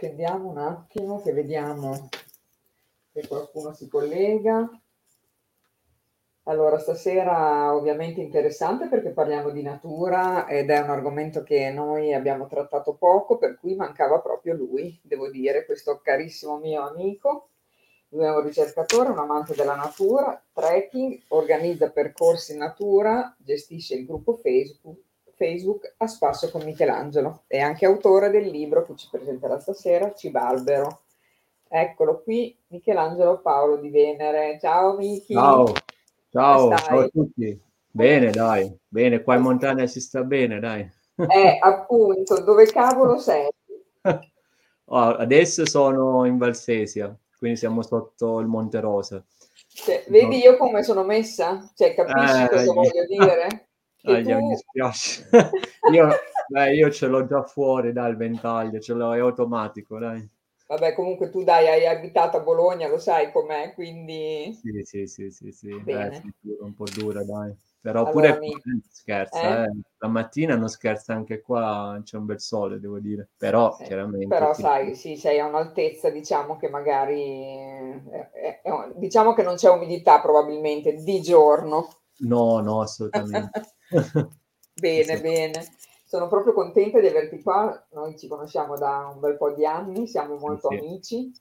attendiamo un attimo che vediamo se qualcuno si collega. Allora, stasera ovviamente interessante perché parliamo di natura ed è un argomento che noi abbiamo trattato poco, per cui mancava proprio lui, devo dire, questo carissimo mio amico. Lui è un ricercatore, un amante della natura, trekking, organizza percorsi in natura, gestisce il gruppo Facebook, Facebook A Spasso con Michelangelo. È anche autore del libro che ci presenterà stasera, Cibalbero. Eccolo qui, Michelangelo Paolo di Venere. Ciao Michi. Ciao. Ciao, ciao a tutti. Bene, dai. Bene, qua in montagna si sta bene, dai. Eh, appunto, dove cavolo sei? oh, adesso sono in Valsesia, quindi siamo sotto il Monte Rosa. Cioè, vedi io come sono messa? Cioè, capisci eh, cosa voglio dire? Che tu... mi dispiace. io, beh, io ce l'ho già fuori dal ventaglio, ce l'ho, è automatico, dai. Vabbè, comunque tu dai, hai abitato a Bologna, lo sai com'è, quindi... Sì, sì, sì, sì, sì. Beh, sì un po' dura, dai. Però allora, pure mi... scherza, eh? eh? La mattina non scherza anche qua, c'è un bel sole, devo dire. Però, sì. chiaramente... Però, sì. sai, sì, sei a un'altezza, diciamo, che magari... È, è, diciamo che non c'è umidità, probabilmente, di giorno. No, no, assolutamente. bene, bene. Sono proprio contenta di averti qua, noi ci conosciamo da un bel po' di anni, siamo molto sì. amici,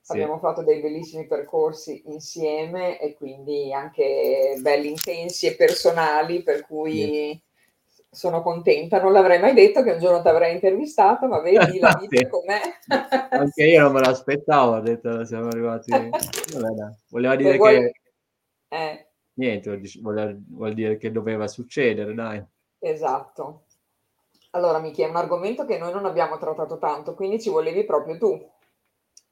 sì. abbiamo fatto dei bellissimi percorsi insieme e quindi anche belli intensi e personali, per cui sì. sono contenta. Non l'avrei mai detto che un giorno ti avrei intervistato, ma vedi la vita com'è. anche io non me l'aspettavo, ho detto siamo arrivati. Vabbè, Voleva dire vuoi... che... Eh. Niente, vuol, vuol dire che doveva succedere, dai. Esatto. Allora, Michi, è un argomento che noi non abbiamo trattato tanto, quindi ci volevi proprio tu.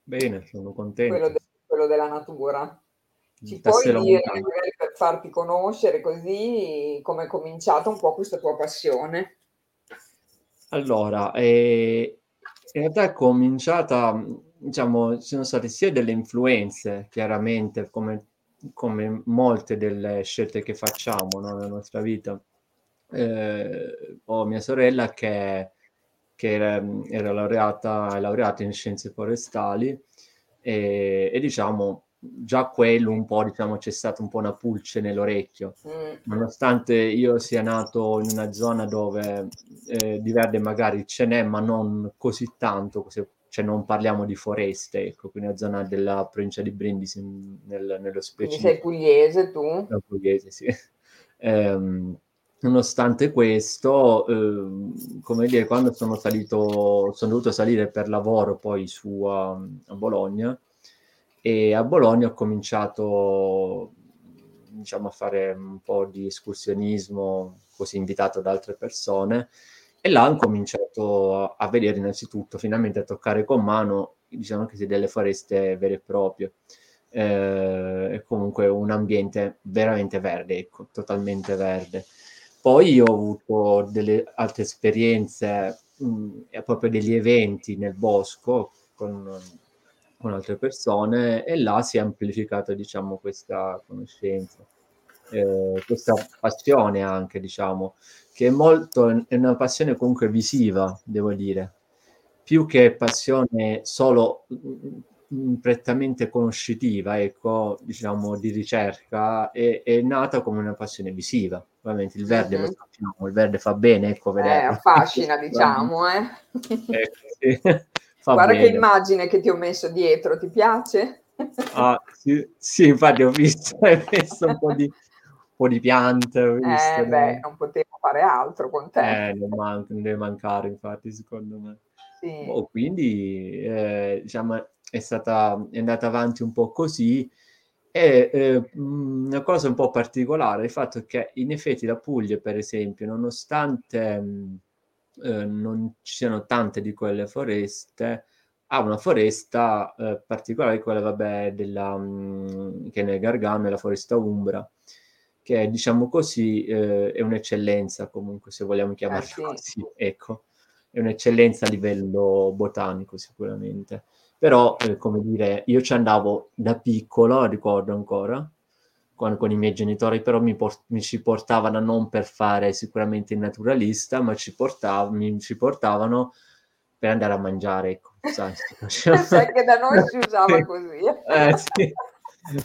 Bene, sono contento. Quello, de- quello della natura. Ci puoi dire, per farti conoscere così, come è cominciata un po' questa tua passione? Allora, eh, in realtà è cominciata, diciamo, ci sono state sia delle influenze, chiaramente, come, come molte delle scelte che facciamo no, nella nostra vita, eh, ho mia sorella che, che era, era, laureata, laureata in scienze forestali e, e, diciamo già quello un po' diciamo c'è stata un po' una pulce nell'orecchio mm. nonostante io sia nato in una zona dove eh, di verde magari ce n'è ma non così tanto cioè non parliamo di foreste ecco quindi una zona della provincia di Brindisi nel, nello specifico quindi sei pugliese tu? No, pugliese sì ehm, Nonostante questo, eh, come dire, quando sono salito, sono dovuto salire per lavoro poi su a, a Bologna e a Bologna ho cominciato diciamo a fare un po' di escursionismo così invitato da altre persone e là ho cominciato a, vedere innanzitutto finalmente a toccare con mano diciamo che delle foreste vere e proprie. Eh, comunque un ambiente veramente verde ecco, totalmente verde. Poi ho avuto delle altre esperienze, mh, proprio degli eventi nel bosco con, con, altre persone e là si è amplificata, diciamo, questa conoscenza, eh, questa passione anche, diciamo, che è molto, è una passione comunque visiva, devo dire, più che passione solo prettamente conoscitiva, ecco, diciamo, di ricerca, è, è nata come una passione visiva ovviamente il verde mm-hmm. lo sappiamo, il verde fa bene, ecco, vedere. Eh, affascina, diciamo, eh. ecco, sì. Guarda bene. che immagine che ti ho messo dietro, ti piace? Ah, sì, sì infatti ho visto, hai messo un po' di, po' di piante. Ho visto, eh, beh, non potevo fare altro con te. Eh, non, man- non deve mancare, infatti, secondo me. Sì. Oh, quindi, eh, diciamo, è stata, è andata avanti un po' così, è eh, una cosa un po' particolare il fatto che in effetti la Puglia, per esempio, nonostante mh, eh, non ci siano tante di quelle foreste, ha una foresta eh, particolare, quella vabbè, della, mh, che è nel Gargano, è la foresta Umbra, che diciamo così eh, è un'eccellenza comunque, se vogliamo chiamarla ah, così, ecco, è un'eccellenza a livello botanico sicuramente però eh, come dire io ci andavo da piccolo ricordo ancora con, con, i miei genitori, però mi, port- mi, ci portavano non per fare sicuramente il naturalista, ma ci, portav- mi, ci portavano per andare a mangiare. Ecco, sai, sai che da noi si usava così. eh, sì.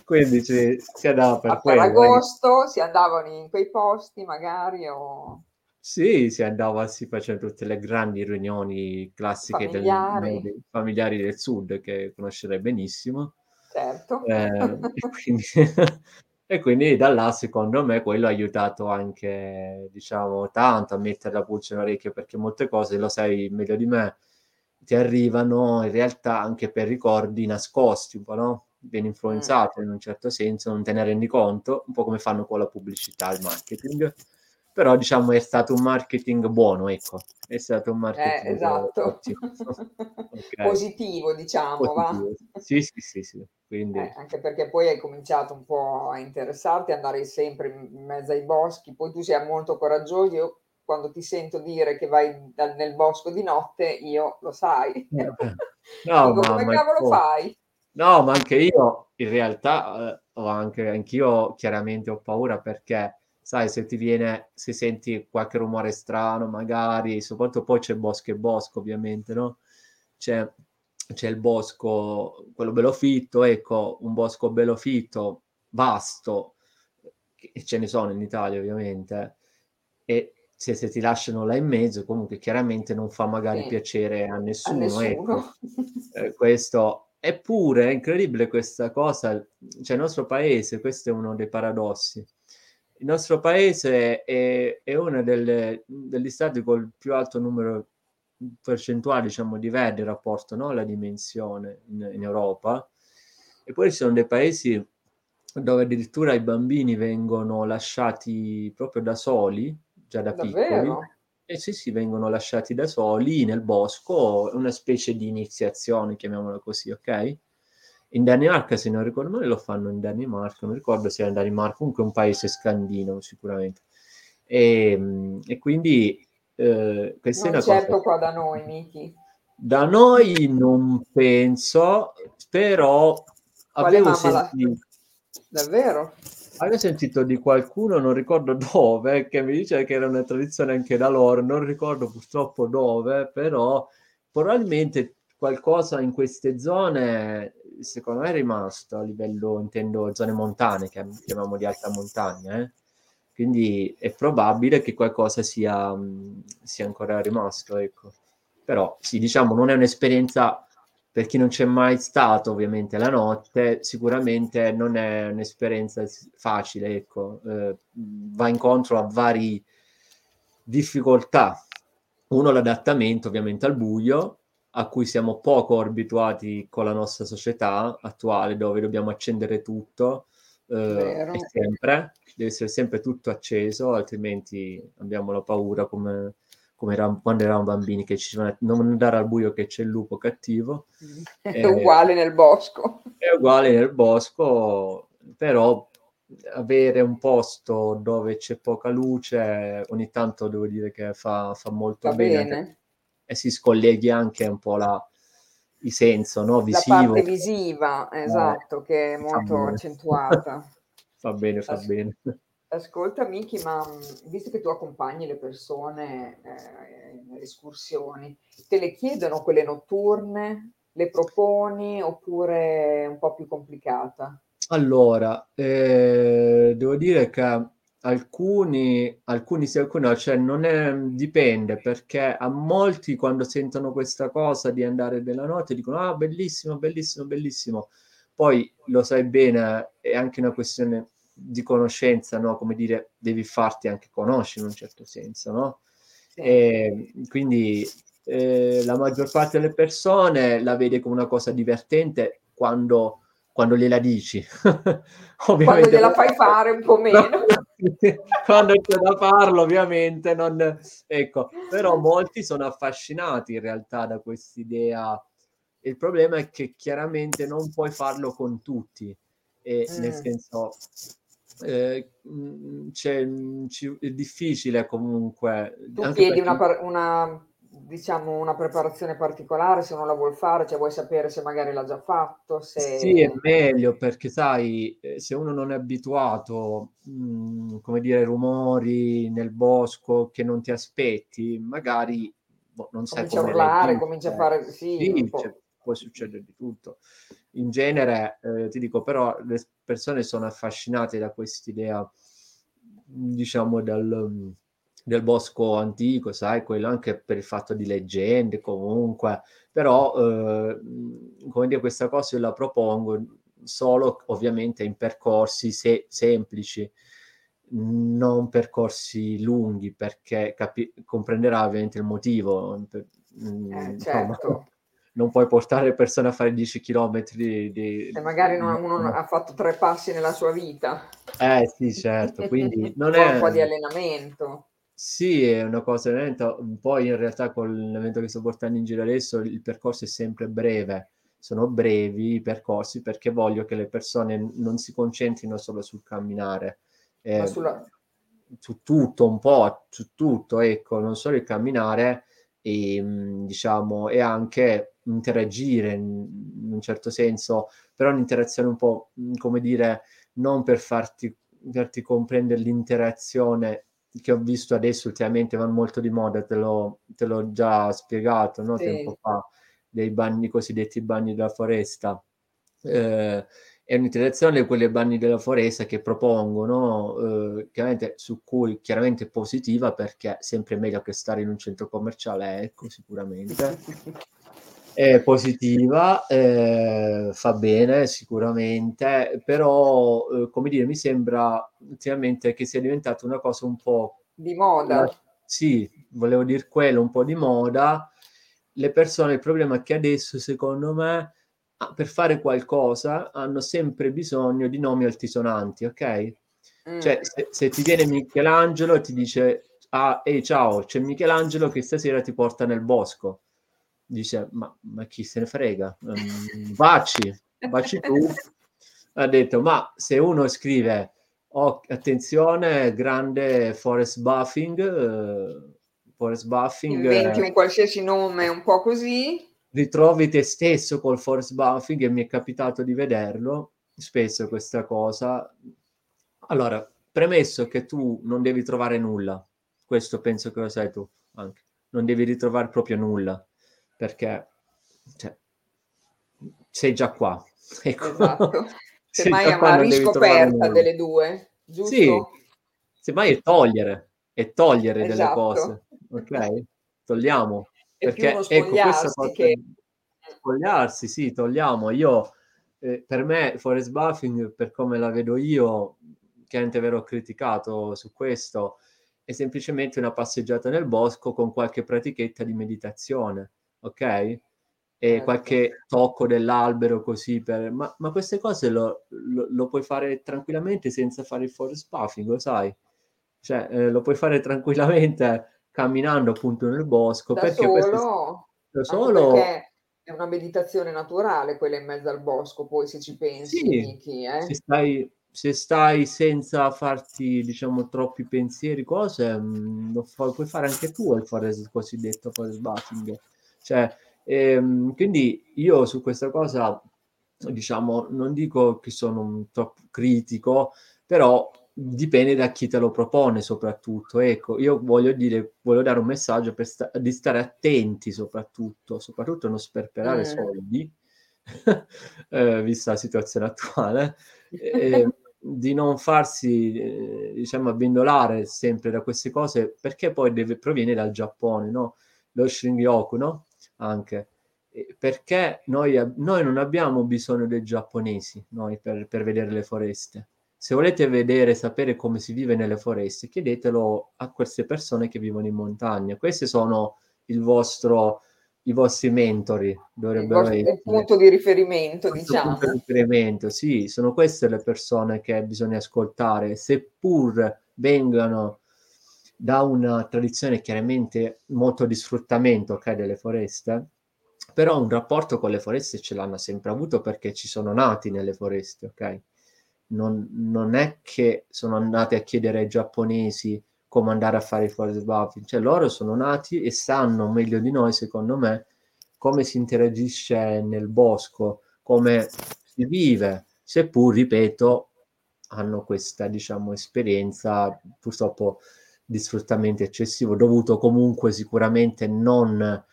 Quindi ci, si andava per a quello. agosto si andavano in quei posti magari o... Sì, si andava, si facevano tutte le grandi riunioni classiche familiari del, familiari del sud che conoscerei benissimo. Certo. Eh, e, quindi, e, quindi, da là, secondo me, quello ha aiutato anche, diciamo, tanto a mettere la pulce in orecchio perché molte cose, lo sai meglio di me, ti arrivano in realtà anche per ricordi nascosti, un po', no? Influenzato mm. in un certo senso, non te ne rendi conto, un po' come fanno con la pubblicità, il marketing però diciamo è stato un marketing buono, ecco, è stato un eh, marketing eh, esatto. okay. positivo, diciamo, positivo. va? Sì, sì, sì, sì. Quindi... Eh, anche perché poi hai cominciato un po' a interessarti, andare sempre in mezzo ai boschi, poi tu sei molto coraggioso, io quando ti sento dire che vai da, nel bosco di notte, io lo sai. Eh, no, Dico, ma, come cavolo fai? No, ma anche io in realtà eh, ho anche anch'io chiaramente ho paura perché sai, se ti viene, se senti qualche rumore strano, magari, soprattutto poi c'è bosco e bosco, ovviamente, no? C'è, c'è il bosco, quello bello fitto, ecco, un bosco bello fitto, vasto, e ce ne sono in Italia, ovviamente, e se, se, ti lasciano là in mezzo, comunque chiaramente non fa magari sì. piacere a nessuno, a nessuno. ecco. eh, questo Eppure è incredibile questa cosa, cioè il nostro paese, questo è uno dei paradossi il nostro paese è, è uno delle, degli stati col più alto numero percentuale diciamo, di verdi in rapporto no, alla dimensione in, in, Europa. E poi ci sono dei paesi dove addirittura i bambini vengono lasciati proprio da soli, già da Davvero? piccoli. E sì, sì, vengono lasciati da soli nel bosco, una specie di iniziazione, chiamiamola così, ok? In Danimarca, se non ricordo male, lo fanno in Danimarca, non ricordo se è in Danimarca, comunque un paese scandinavo sicuramente. E, ehm, e quindi eh, questa non è una certo cosa... qua da noi, Miki. Da noi non penso, però Quale avevo sentito... La... Davvero? Avevo sentito di qualcuno, non ricordo dove, che mi dice che era una tradizione anche da loro, non ricordo purtroppo dove, però probabilmente qualcosa in queste zone secondo me è rimasto a livello, intendo, zone montane, che chiamiamo di alta montagna, eh? quindi è probabile che qualcosa sia, sia ancora rimasto, ecco. Però sì, diciamo, non è un'esperienza per chi non c'è mai stato ovviamente la notte, sicuramente non è un'esperienza facile, ecco, eh, va incontro a varie difficoltà. Uno l'adattamento ovviamente al buio, a cui siamo poco abituati con la nostra società attuale, dove dobbiamo accendere tutto eh, sempre, deve essere sempre tutto acceso, altrimenti abbiamo la paura come, come era, quando eravamo bambini che ci non andare al buio che c'è il lupo cattivo. È eh, uguale nel bosco. È uguale nel bosco, però avere un posto dove c'è poca luce ogni tanto devo dire che fa, fa molto Va bene. bene e si scolleghi anche un po' la, il senso no? visivo. La parte visiva, esatto, eh, che è molto accentuata. fa bene, fa bene. Ascolta Miki, ma visto che tu accompagni le persone eh, nelle escursioni, te le chiedono quelle notturne? Le proponi oppure è un po' più complicata? Allora, eh, devo dire che Alcuni, alcuni sì, alcuni no, cioè non è, dipende perché a molti quando sentono questa cosa di andare della notte dicono ah bellissimo, bellissimo, bellissimo. Poi lo sai bene, è anche una questione di conoscenza, no? Come dire, devi farti anche conoscere in un certo senso, no? E quindi eh, la maggior parte delle persone la vede come una cosa divertente quando quando gliela dici. quando gliela fai fare un po' meno. quando c'è da farlo, ovviamente, non... ecco, però molti sono affascinati in realtà da quest'idea. Il problema è che chiaramente non puoi farlo con tutti, e, mm. nel senso, eh, c'è, è difficile comunque. Tu chiedi perché... una, una diciamo, una preparazione particolare se non la vuol fare, cioè vuoi sapere se magari l'ha già fatto, se... Sì, è meglio perché sai, eh, se uno non è abituato, mh, mm, come dire, rumori nel bosco che non ti aspetti, magari boh, non sai comincia a urlare, comincia a fare... Sì, sì può succedere di tutto. In genere, eh, ti dico, però le persone sono affascinate da quest'idea, diciamo, dal del bosco antico, sai, quello anche per il fatto di leggende comunque, però eh, come dire, questa cosa io la propongo solo ovviamente in percorsi se- semplici, non percorsi lunghi, perché capi- comprenderà ovviamente il motivo. Per, mm, eh, certo. Non puoi portare persone a fare 10 km di... di Se magari non, uno no. ha fatto tre passi nella sua vita. Eh sì, certo, quindi non è... Un po' di allenamento. Sì, è una cosa lenta. Poi in realtà con l'evento che sto portando in giro adesso il percorso è sempre breve. Sono brevi i percorsi perché voglio che le persone non si concentrino solo sul camminare, eh, sulla... su tutto un po', su tutto, ecco, non solo il camminare e diciamo e anche interagire in, un certo senso, però un'interazione un po' come dire, non per farti, farti comprendere l'interazione che ho visto adesso ultimamente vanno molto di moda, te l'ho, te l'ho già spiegato no? sì. tempo fa, dei bagni cosiddetti bagni della foresta. Eh, è un'interazione di quelle bagni della foresta che propongono, eh, chiaramente su cui chiaramente è positiva perché è sempre meglio che stare in un centro commerciale, ecco, sicuramente. è positiva, eh, fa bene sicuramente, però eh, come dire, mi sembra ultimamente che sia diventata una cosa un po' di moda. La, sì, volevo dire quello, un po' di moda. Le persone, il problema è che adesso, secondo me, per fare qualcosa hanno sempre bisogno di nomi altisonanti, ok? Mm. Cioè, se, se, ti viene Michelangelo e ti dice, ah, ehi, ciao, c'è Michelangelo che stasera ti porta nel bosco dice ma, ma chi se ne frega um, baci baci tu ha detto ma se uno scrive oh, attenzione grande forest buffing uh, forest buffing inventi un qualsiasi nome un po' così ritrovi te stesso col forest buffing e mi è capitato di vederlo spesso questa cosa allora premesso che tu non devi trovare nulla questo penso che lo sai tu anche non devi ritrovare proprio nulla perché cioè, sei già qua. Ecco. Esatto. Semmai è una riscoperta delle due, giusto? Sì, semmai è togliere, è togliere esatto. delle cose, ok? Togliamo. Perché ecco, questa cosa che... spogliarsi, sì, togliamo. Io, eh, per me, forest buffing, per come la vedo io, anche vero criticato su questo, è semplicemente una passeggiata nel bosco con qualche pratichetta di meditazione ok? E certo. qualche tocco dell'albero così per... Ma, ma queste cose lo, lo, lo, puoi fare tranquillamente senza fare il forest puffing, lo sai? Cioè, eh, lo puoi fare tranquillamente camminando appunto nel bosco. Da perché solo, da solo... Perché è una meditazione naturale quella in mezzo al bosco, poi se ci pensi, sì, Miki, eh? se, stai, se stai senza farti, diciamo, troppi pensieri, cose, mm, lo puoi fare anche tu il forest, cosiddetto forest buffing cioè, ehm, quindi io su questa cosa, diciamo, non dico che sono un top critico, però dipende da chi te lo propone soprattutto. Ecco, io voglio dire, voglio dare un messaggio per sta- di stare attenti soprattutto, soprattutto non sperperare mm. soldi, eh, vista la situazione attuale, eh, di non farsi, eh, diciamo, abbindolare sempre da queste cose, perché poi deve, proviene dal Giappone, no? Lo Shinryoku, no? anche perché noi, noi, non abbiamo bisogno dei giapponesi noi per, per, vedere le foreste. Se volete vedere, sapere come si vive nelle foreste, chiedetelo a queste persone che vivono in montagna. Questi sono il vostro, i vostri mentori. Dovrebbero il, vostro, il punto di riferimento, diciamo. Punto di riferimento, sì, sono queste le persone che bisogna ascoltare, seppur vengano da una tradizione chiaramente molto di sfruttamento okay, delle foreste, però un rapporto con le foreste ce l'hanno sempre avuto perché ci sono nati nelle foreste, ok? Non, non è che sono andati a chiedere ai giapponesi come andare a fare i forest buffing, cioè loro sono nati e sanno meglio di noi, secondo me, come si interagisce nel bosco, come si vive, seppur, ripeto, hanno questa, diciamo, esperienza purtroppo di sfruttamento eccessivo, dovuto comunque sicuramente non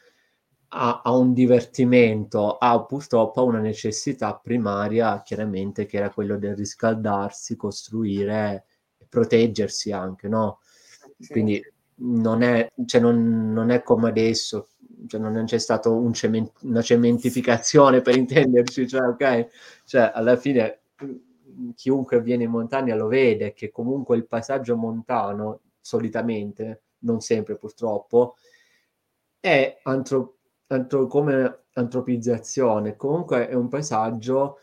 a, a, un divertimento, a purtroppo a una necessità primaria, chiaramente, che era quello del riscaldarsi, costruire e proteggersi anche, no? Sì. Quindi non è, cioè non, non è come adesso, cioè non c'è stata un cement- una cementificazione per intenderci, cioè, ok? Cioè, alla fine chiunque viene in montagna lo vede che comunque il paesaggio montano solitamente, non sempre purtroppo, è antro- antro- come antropizzazione, comunque è un paesaggio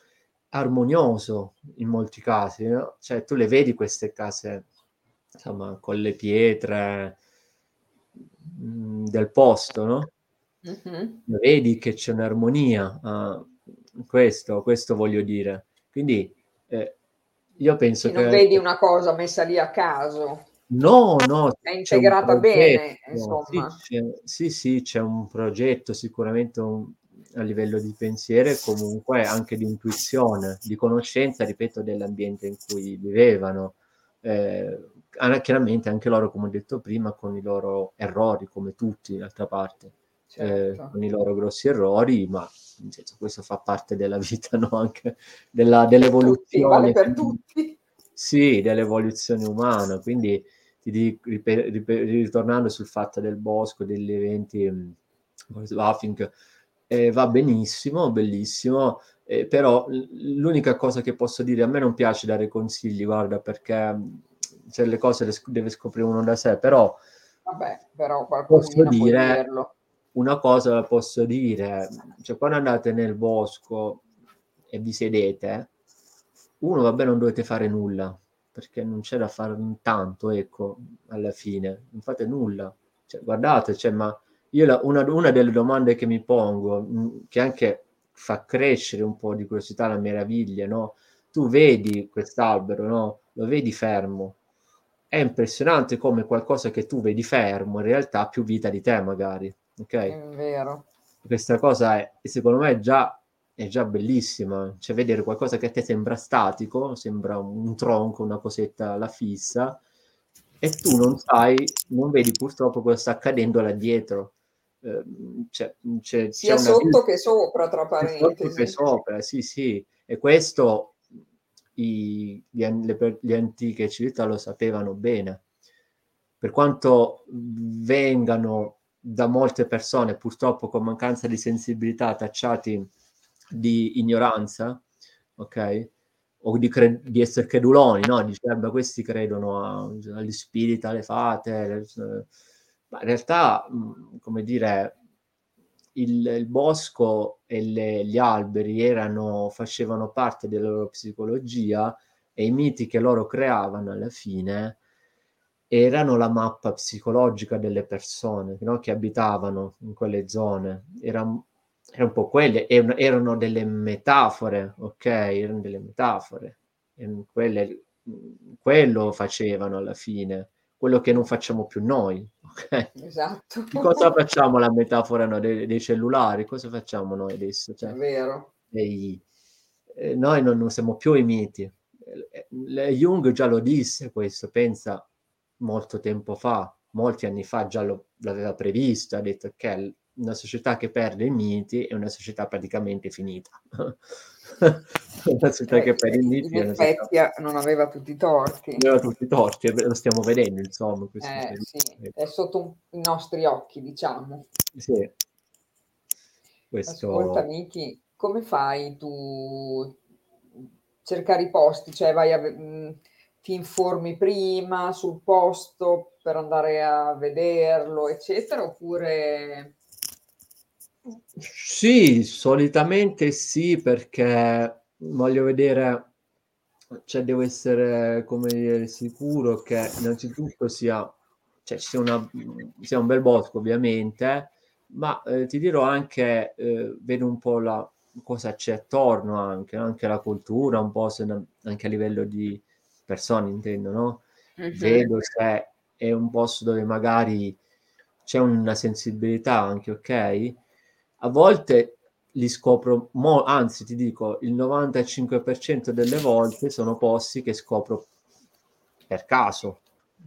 armonioso in molti casi, no? cioè tu le vedi queste case insomma con le pietre mh, mm, del posto, no? Mm-hmm. Vedi che c'è un'armonia, uh, questo, questo voglio dire. Quindi eh, io penso che... Non vedi una cosa messa lì a caso. No, no. È integrata bene, insomma. Sì, sì, sì, c'è un progetto sicuramente un, a livello di pensiero e comunque anche di intuizione, di conoscenza, ripeto, dell'ambiente in cui vivevano. Eh, chiaramente anche loro, come ho detto prima, con i loro errori, come tutti, d'altra parte, certo. eh, con i loro grossi errori, ma senso, questo fa parte della vita, no? anche della, dell'evoluzione. Vale per tutti. Sì, dell'evoluzione umana, quindi ti dico, ripe, ripe, ritornando sul fatto del bosco, degli eventi, Waffing, mm, eh, va benissimo, bellissimo, eh, però l'unica cosa che posso dire, a me non piace dare consigli, guarda, perché mm, cioè, le cose le sc- deve scoprire uno da sé, però... Vabbè, però posso dire, una cosa la posso dire, cioè quando andate nel bosco e vi sedete, uno, vabbè, non dovete fare nulla, perché non c'è da fare tanto, ecco, alla fine, non fate nulla. Cioè, guardate, cioè, ma io la, una, una, delle domande che mi pongo, mh, che anche fa crescere un po' di curiosità, la meraviglia, no? Tu vedi quest'albero, no? Lo vedi fermo. È impressionante come qualcosa che tu vedi fermo in realtà ha più vita di te, magari ok? È vero. Questa cosa è, secondo me, già, è già bellissima. Cioè, vedere qualcosa che a te sembra statico, sembra un tronco, una cosetta alla fissa, e tu non sai, non vedi purtroppo cosa sta accadendo là dietro. Eh, c'è, c'è, Sia c'è sotto che sopra, tra parentesi. Sotto che sopra, sì, sì. E questo i, gli, le, le antiche civiltà lo sapevano bene. Per quanto vengano da molte persone, purtroppo con mancanza di sensibilità, tacciati di ignoranza, ok? O di, cre- di essere creduloni, no? Dice, eh, questi credono agli spiriti, alle fate, le, ma in realtà, come dire, il, il bosco e le, gli alberi erano, facevano parte della loro psicologia e i miti che loro creavano alla fine erano la mappa psicologica delle persone no? che abitavano in quelle zone. Era, era un po' quelle, erano delle metafore, ok? Erano delle metafore. Quelle, quello facevano alla fine, quello che non facciamo più noi, ok? Esatto. Cosa facciamo la metafora no, dei, dei, cellulari? Cosa facciamo noi adesso? Cioè, È vero. Dei, eh, noi non, non siamo più i miti. Eh, Jung già lo disse questo, pensa molto tempo fa, molti anni fa già lo, l'aveva previsto, ha detto che una società che perde i miti è una società praticamente finita. una società eh, che perde i miti. In effetti società... non aveva tutti i torti. Non aveva tutti i torti, lo stiamo vedendo, insomma. Eh, sì, è sotto i nostri occhi, diciamo. Sì. Questo... Ascolta, Miki, come fai tu cercare i posti? Cioè vai a ti informi prima sul posto per andare a vederlo, eccetera, oppure... Sì, solitamente sì, perché voglio vedere, cioè devo essere, come dire, sicuro che innanzitutto sia, cioè, sia, una, sia un bel bosco ovviamente, ma eh, ti dirò anche, eh, vedo un po' la, cosa c'è attorno anche, anche la cultura, un po' se, anche a livello di, persone intendo, no? Uh-huh. Vedo se è un posto dove magari c'è una sensibilità anche, ok? A volte li scopro, mo- anzi ti dico, il 95% delle volte sono posti che scopro per caso.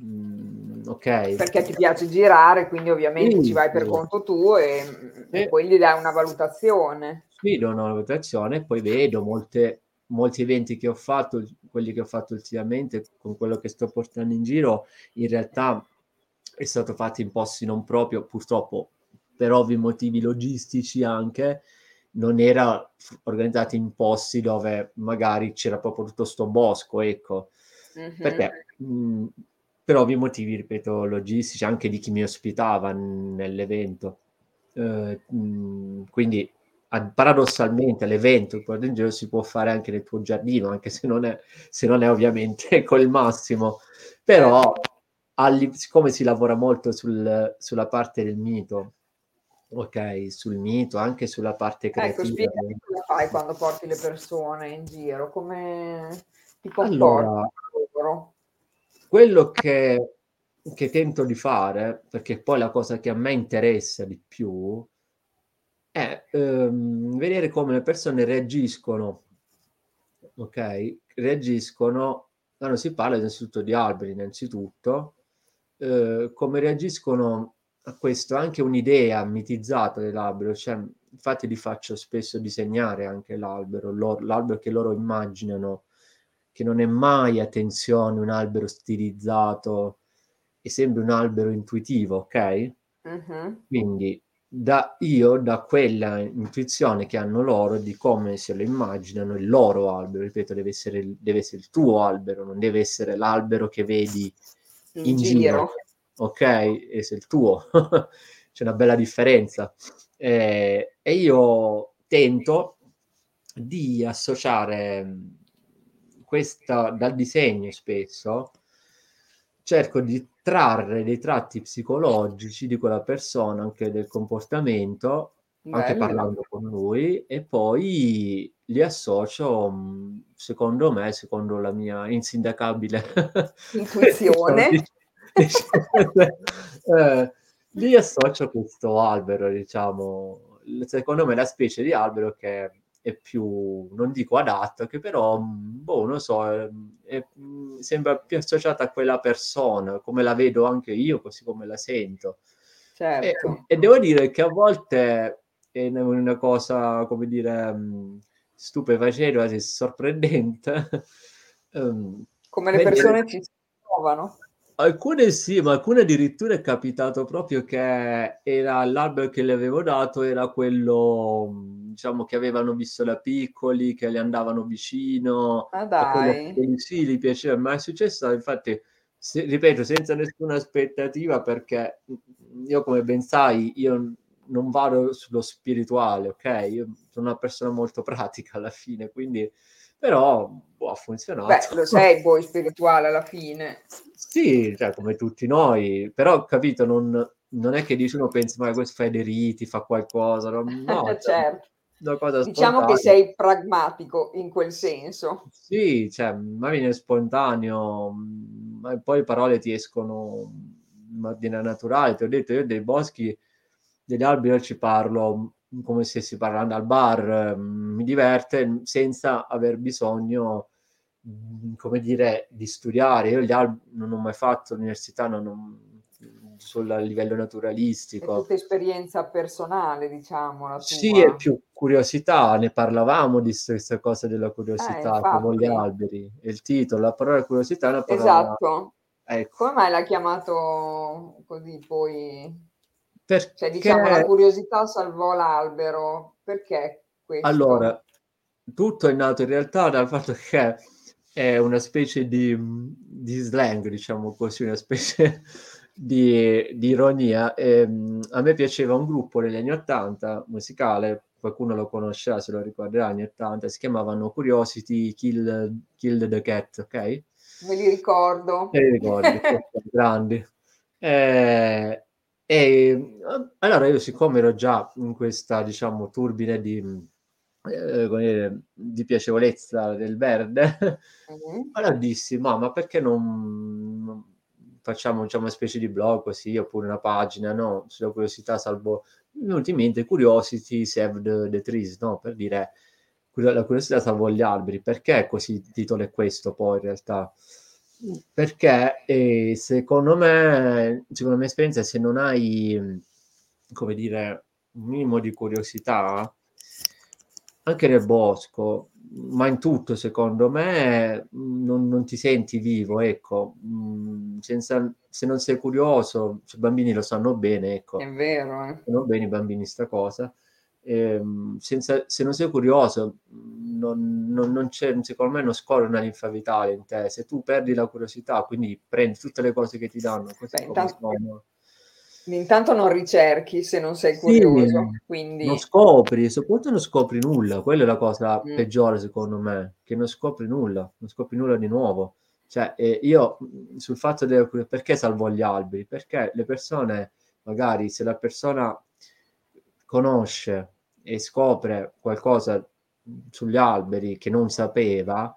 Mm, ok. Perché ti piace girare, quindi ovviamente sì, ci vai per conto tuo e, sì. e, poi gli dai una valutazione. Sì, do una valutazione e poi vedo molte, molti eventi che ho fatto, quelli che ho fatto ultimamente, con quello che sto portando in giro, in realtà è stato fatto in posti non proprio, purtroppo per ovvi motivi logistici anche, non era organizzato in posti dove magari c'era proprio tutto sto bosco, ecco. Mm-hmm. Perché mh, per ovvi motivi, ripeto, logistici, anche di chi mi ospitava nell'evento. Uh, mh, quindi paradossalmente l'evento in giro si può fare anche nel tuo giardino, anche se non è, se non è ovviamente col massimo, però alli, siccome si lavora molto sul, sulla parte del mito, ok, sul mito, anche sulla parte ecco, creativa. Ecco, spiegami cosa fai quando porti le persone in giro, come ti comporti allora, quello che, che tento di fare, perché poi la cosa che a me interessa di più, è ehm, vedere come le persone reagiscono, ok? Reagiscono, quando si parla innanzitutto di alberi, innanzitutto, eh, come reagiscono a questo, anche un'idea mitizzata dell'albero, cioè infatti li faccio spesso disegnare anche l'albero, l'albero che loro immaginano, che non è mai, attenzione, un albero stilizzato, è sempre un albero intuitivo, ok? Uh-huh. Quindi da io, da quella intuizione che hanno loro di come se lo immaginano il loro albero, ripeto, deve essere, deve essere il tuo albero, non deve essere l'albero che vedi in, in giro. giro. Ok? E se il tuo, c'è una bella differenza. Eh, e io tento di associare questa dal disegno spesso cerco di trarre dei tratti psicologici di quella persona, anche del comportamento, Bello. anche parlando con lui, e poi li associo, mm, secondo me, secondo la mia insindacabile intuizione, eh, li associo questo albero, diciamo, secondo me la specie di albero che è più, non dico adatto, che però, boh, non so, è, è, sembra più associata a quella persona, come la vedo anche io, così come la sento. Certo. E, e devo dire che a volte è una cosa, come dire, mm, stupefacente, quasi sorprendente. come le persone ci si trovano. Alcune sì, ma alcune addirittura è capitato proprio che era l'albero che le avevo dato, era quello, diciamo, che avevano visto da piccoli, che le andavano vicino. Ah, dai. Quello, sì, gli piaceva, ma è successo, infatti, se, ripeto, senza nessuna aspettativa, perché io, come ben sai, io non vado sullo spirituale, ok? Io sono una persona molto pratica alla fine, quindi però boh, ha funzionato. Beh, lo sei poi spirituale alla fine. Sì, cioè, come tutti noi, però capito, non, non è che dici uno pensa, ma questo fa dei riti, fa qualcosa, no, no cioè, certo. diciamo che sei pragmatico in quel senso. Sì, cioè, ma viene spontaneo, ma poi le parole ti escono in maniera naturale, ti ho detto, io dei boschi, degli alberi ci parlo come se si parlando al bar, mi diverte senza aver bisogno, come dire, di studiare. Io gli album non ho mai fatto l'università, non ho, sul livello naturalistico. È tutta esperienza personale, diciamo. Sì, è più curiosità, ne parlavamo di questa cosa della curiosità, eh, con gli alberi. Il titolo, la parola curiosità è una parola... Esatto. Ecco. Come mai l'ha chiamato così poi? Perché... Cioè, diciamo, la curiosità salvò l'albero. Perché questo? Allora, tutto è nato in realtà dal fatto che è una specie di, di slang, diciamo così, una specie di, di ironia. E, ehm, a me piaceva un gruppo negli anni 80 musicale, qualcuno lo conoscerà se lo ricorderà, anni 80, si chiamavano Curiosity Kill, Kill the Cat, ok? Me li ricordo. Me li ricordi, grandi. Eh, e allora io, siccome ero già in questa, diciamo, turbine di, eh, di piacevolezza del verde, mm-hmm. allora dissi, ma, ma perché non facciamo diciamo, una specie di blog così, oppure una pagina, no? Sulla curiosità salvo... Mi è in mente Curiosity Save the, the Trees, no? Per dire la curiosità salvo gli alberi. Perché così il titolo è questo poi in realtà? Perché eh, secondo me, secondo la mia esperienza, se non hai, come dire, un minimo di curiosità, anche nel bosco, ma in tutto secondo me non, non ti senti vivo, ecco, mm, senza, se non sei curioso, i bambini lo sanno bene, ecco. È vero, eh. Sanno bene i bambini sta cosa. Eh, senza, se non sei curioso, non, non, non, c'è, secondo me non scorre una linfa vitale in te. Se tu perdi la curiosità, quindi prendi tutte le cose che ti danno, così Beh, intanto, sono, Intanto non ricerchi se non sei curioso, sì, quindi... Non scopri, soprattutto non scopri nulla, quella è la cosa mm. peggiore secondo me, che non scopri nulla, non scopri nulla di nuovo. Cioè, eh, io sul fatto del perché salvo gli alberi? Perché le persone, magari se la persona conosce e scopre qualcosa sugli alberi che non sapeva,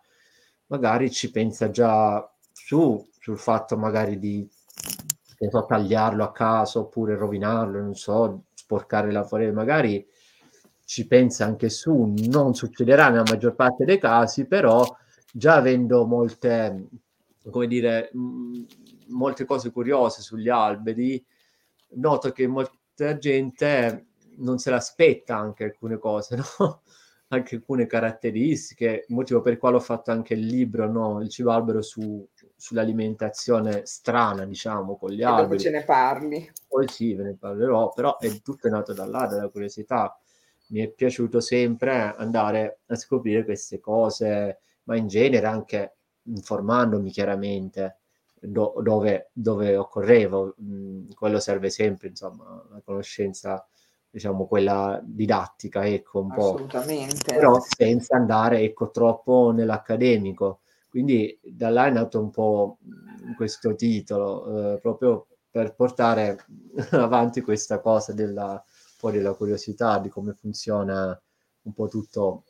magari ci pensa già su, sul fatto magari di che so, tagliarlo a caso oppure rovinarlo, non so, sporcare la foresta, magari ci pensa anche su, non succederà nella maggior parte dei casi, però già avendo molte, come dire, molte cose curiose sugli alberi, noto che molta gente non se l'aspetta anche alcune cose, no? anche alcune caratteristiche, motivo per il quale ho fatto anche il libro, no? il cibo albero su sull'alimentazione strana, diciamo, con gli e alberi. Dopo ce ne parli. Poi sì, ve ne parlerò, però è tutto nato da là, dalla curiosità. Mi è piaciuto sempre andare a scoprire queste cose, ma in genere anche informandomi chiaramente do, dove, dove, occorrevo. Mm, quello serve sempre, insomma, la conoscenza, diciamo, quella didattica, ecco, un po'. Assolutamente. Però senza andare, ecco, troppo nell'accademico quindi da là è nato un po' questo titolo, eh, proprio per portare avanti questa cosa della, poi della curiosità di come funziona un po' tutto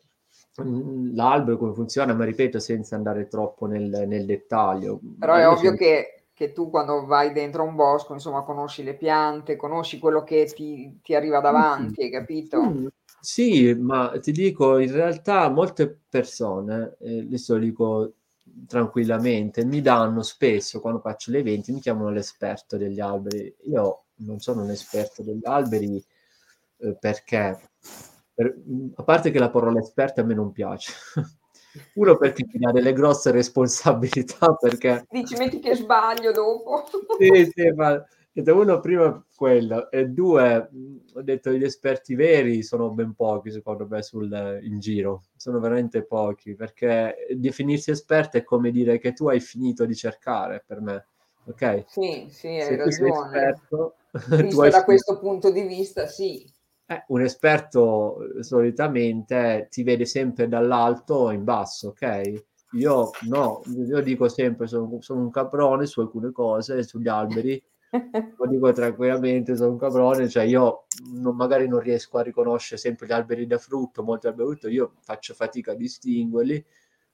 mm, l'albero, come funziona, ma ripeto, senza andare troppo nel, nel dettaglio. Però è ovvio che, che, tu quando vai dentro un bosco, insomma, conosci le piante, conosci quello che ti, ti arriva davanti, hai capito? Mm. Sì, ma ti dico, in realtà molte persone, eh, adesso dico tranquillamente, mi danno spesso quando faccio gli eventi, mi chiamano l'esperto degli alberi. Io non sono un esperto degli alberi eh, perché, per, a parte che la parola esperto a me non piace. Uno perché mi dà delle grosse responsabilità perché... Dici, metti che sbaglio dopo. sì, sì, ma uno prima quello e due ho detto gli esperti veri sono ben pochi secondo me sul, in giro. Sono veramente pochi perché definirsi esperto è come dire che tu hai finito di cercare per me ok? Sì sì hai Se ragione. esperto, visto da questo punto di vista sì. Eh, un esperto eh, solitamente ti vede sempre dall'alto in basso ok? Io no, io dico sempre sono, sono un caprone su alcune cose, sugli alberi, lo dico tranquillamente, sono un caprone, cioè io non, magari non riesco a riconoscere sempre gli alberi da frutto, molti alberi da frutto, io faccio fatica a distinguerli,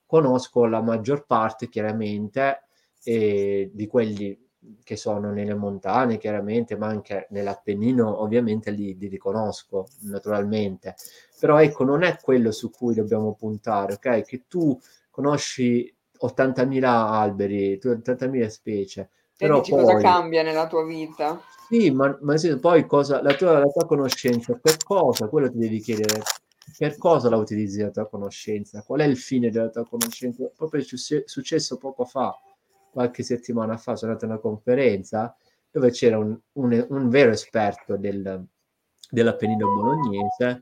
conosco la maggior parte chiaramente eh, di quelli che sono nelle montagne chiaramente, ma anche nell'Appennino ovviamente li, li riconosco naturalmente, però ecco non è quello su cui dobbiamo puntare, ok? Che tu conosci 80.000 alberi, 80.000 specie, però dici poi, cosa cambia nella tua vita? Sì, ma, ma sì, poi cosa, la, tua, la tua conoscenza, per cosa? Quello ti devi chiedere. Per cosa la utilizzi la tua conoscenza? Qual è il fine della tua conoscenza? Proprio è successo poco fa, qualche settimana fa, sono andato a una conferenza dove c'era un, un, un vero esperto del, dell'Appennino bolognese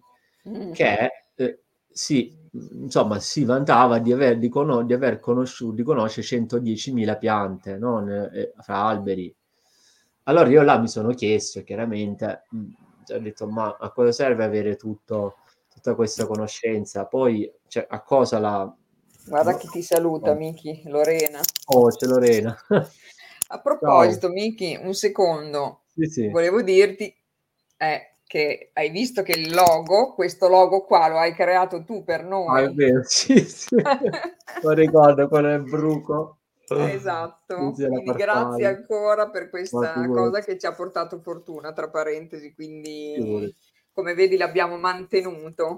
mm. che eh, si, insomma, si vantava di aver, di, con- di aver conosciuto, di conoscere 110.000 piante no? eh, fra alberi. Allora io là mi sono chiesto, chiaramente, mh, mm, ho detto, ma a cosa serve avere tutto, tutta questa conoscenza? Poi, cioè, a cosa la... Guarda chi ti saluta, oh. Miki, Lorena. Oh, c'è Lorena. a proposito, Miki, un secondo. Sì, sì. Volevo dirti, eh, che hai visto che il logo, questo logo qua lo hai creato tu per noi. Ah, è vero, sì, sì. lo ricordo, quello è Bruco. Esatto, quindi grazie ancora per questa cosa che ci ha portato fortuna, tra parentesi, quindi come vedi l'abbiamo mantenuto.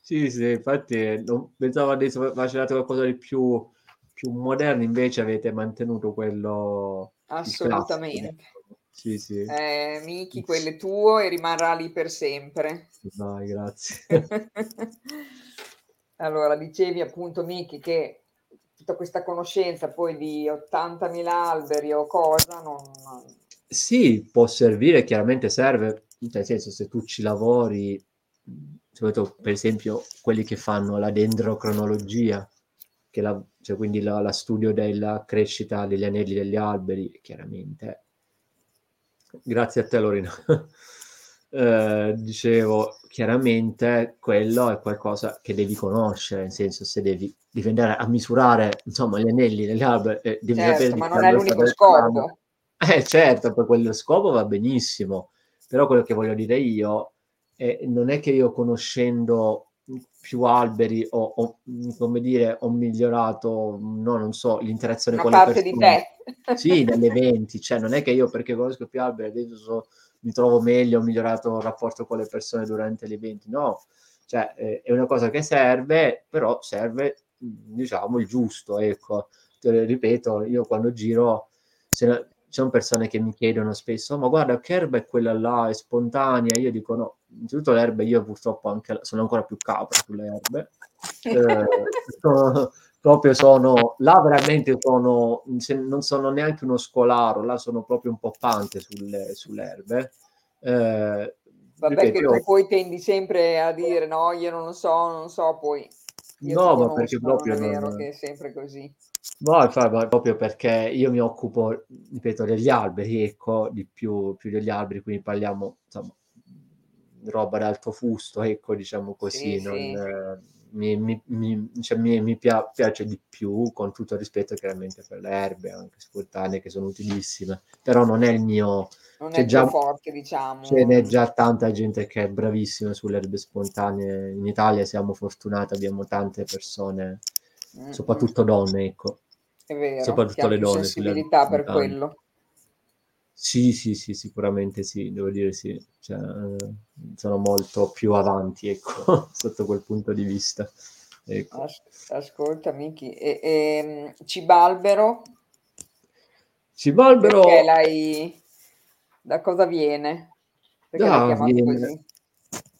Sì, sì, infatti non pensavo adesso facevate qualcosa di più, più moderno, invece avete mantenuto quello... Assolutamente. Sì, sì. Eh, Miki, quello è tuo e rimarrà lì per sempre. Vai, grazie. allora, dicevi appunto, Miki, che tutta questa conoscenza poi di 80.000 alberi o cosa non... Sì, può servire, chiaramente serve, nel senso se tu ci lavori, soprattutto per esempio quelli che fanno la dendrocronologia, che la, cioè quindi la, la studio della crescita degli anelli degli alberi, chiaramente. Grazie a te Lorena. eh, dicevo, chiaramente quello è qualcosa che devi conoscere, nel senso se devi, devi andare a misurare insomma gli anelli degli alberi, eh, devi certo, sapere ma non è l'unico scopo. Eh certo, per quello scopo va benissimo, però quello che voglio dire io è, non è che io conoscendo più alberi ho, ho, come dire, ho migliorato, no, non so, l'interazione Una con le persone. Di te. Sì, negli eventi, cioè non è che io perché conosco più alberi adesso so, mi trovo meglio, ho migliorato il rapporto con le persone durante gli eventi, no, cioè eh, è una cosa che serve, però serve, diciamo, il giusto, ecco. Ripeto, io quando giro, se, ci sono persone che mi chiedono spesso, oh, ma guarda che erba è quella là, è spontanea, io dico no, innanzitutto le erbe io purtroppo anche, sono ancora più capra sulle erbe, eh, sono, proprio sono, là veramente sono, non sono neanche uno scolaro, là sono proprio un po' pante sulle, sulle erbe. Eh, Vabbè ripeto, che tu io... poi tendi sempre a dire no, io non so, non so, poi... no, ma perché proprio... Non è vero non... che è sempre così. No, infatti, proprio perché io mi occupo, ripeto, degli alberi, ecco, di più, più degli alberi, quindi parliamo, insomma, roba d'alto fusto, ecco, diciamo così, sì, non, sì. Eh, mi, mi, mi, cioè, mi pia- piace di più, con tutto il rispetto chiaramente per le erbe, anche spontanee, che sono utilissime, però non è il mio... Non è già forte, diciamo. Ce n'è già tanta gente che è bravissima sulle erbe spontanee. In Italia siamo fortunati, abbiamo tante persone, mm-hmm. soprattutto donne, ecco. È vero, soprattutto le donne. sensibilità per quello. Sì, sì, sì, sicuramente sì, devo dire sì. Cioè, sono molto più avanti, ecco, sotto quel punto di vista. Ecco. As- ascolta, Miki, e, e, ehm, Cibalbero? Cibalbero... Perché l'hai... Da cosa viene? Perché ah, viene,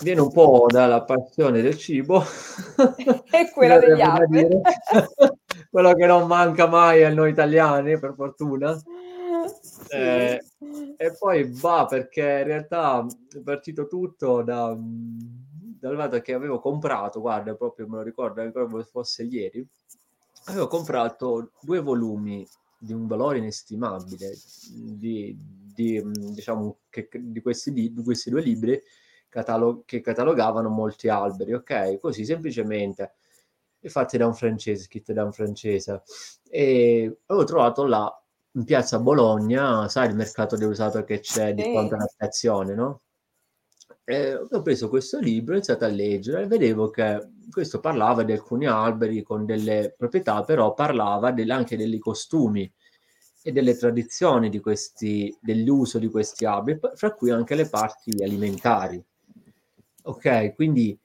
viene, un po' dalla passione del cibo. e quella degli alberi. Quello che non manca mai a noi italiani, per fortuna. Eh, e poi va perché in realtà è partito tutto da, dal fatto che avevo comprato, guarda, proprio me lo ricordo, ricordo fosse ieri, avevo comprato due volumi di un valore inestimabile di, di diciamo, che, di, questi, di questi due libri catalog- che catalogavano molti alberi, ok? Così semplicemente fatti da un francese, scritti da un francese. E avevo trovato là in piazza Bologna, sai il mercato dell'usato che c'è di fronte alla stazione, no? E ho preso questo libro, ho iniziato a leggere e vedevo che questo parlava di alcuni alberi con delle proprietà, però parlava del, anche dei costumi e delle tradizioni di questi, dell'uso di questi alberi, fra cui anche le parti alimentari. Ok, quindi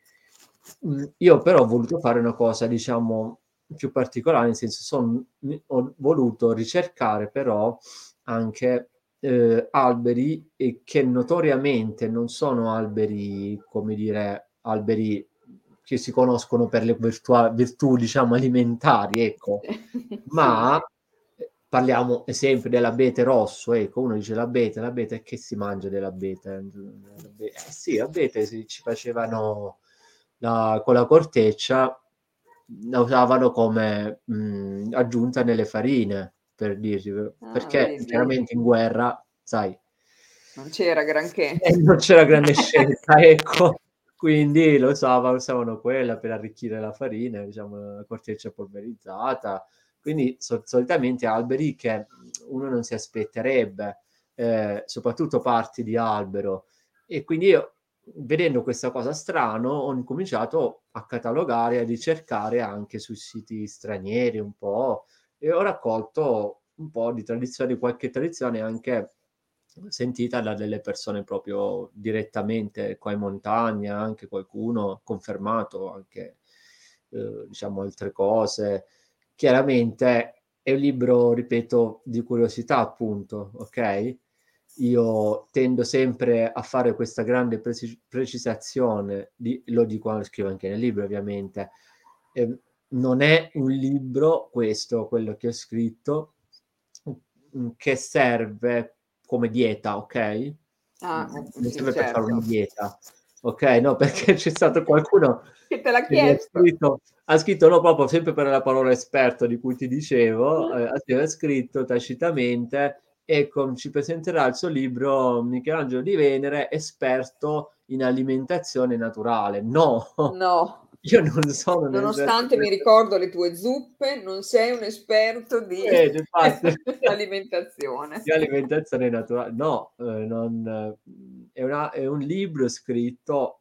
mh, io però ho voluto fare una cosa, diciamo, più particolare, nel senso son, ho voluto ricercare però anche eh, alberi che notoriamente non sono alberi, come dire, alberi che si conoscono per le virtù, virtù diciamo, alimentari, ecco, ma parliamo sempre dell'abete rosso, ecco, uno dice l'abete, l'abete che si mangia dell'abete? Eh, sì, l'abete ci facevano la, con la corteccia la usavano come mh, aggiunta nelle farine, per dirsi, ah, perché vedi. chiaramente in guerra, sai, non c'era granché. Eh, non c'era grande scelta, ecco. Quindi lo usavano, usavano quella per arricchire la farina, diciamo, la corteccia polverizzata. Quindi so, solitamente alberi che uno non si aspetterebbe, eh, soprattutto parti di albero. E quindi io vedendo questa cosa strano, ho incominciato a catalogare, a ricercare anche sui siti stranieri un po', e ho raccolto un po' di tradizioni, qualche tradizione anche sentita da delle persone proprio direttamente qua in montagna, anche qualcuno confermato anche eh, diciamo altre cose. Chiaramente è un libro, ripeto, di curiosità, appunto, ok? Io tendo sempre a fare questa grande precis- precisazione, di, lo dico, lo scrivo anche nel libro ovviamente, eh, non è un libro, questo, quello che ho scritto, che serve come dieta, ok? Ah, non sì, serve certo. per fare una dieta, ok? No, perché c'è stato qualcuno che te l'ha chiesto. scritto, ha scritto no proprio sempre per la parola esperto di cui ti dicevo, Mm. eh, ha scritto tacitamente ecco, ci presenterà il suo libro Michelangelo di Venere, esperto in alimentazione naturale. No, No, io non sono nonostante mi ricordo le tue zuppe, non sei un esperto di Eh, alimentazione. di alimentazione naturale. No, eh, non, è, una- è un libro scritto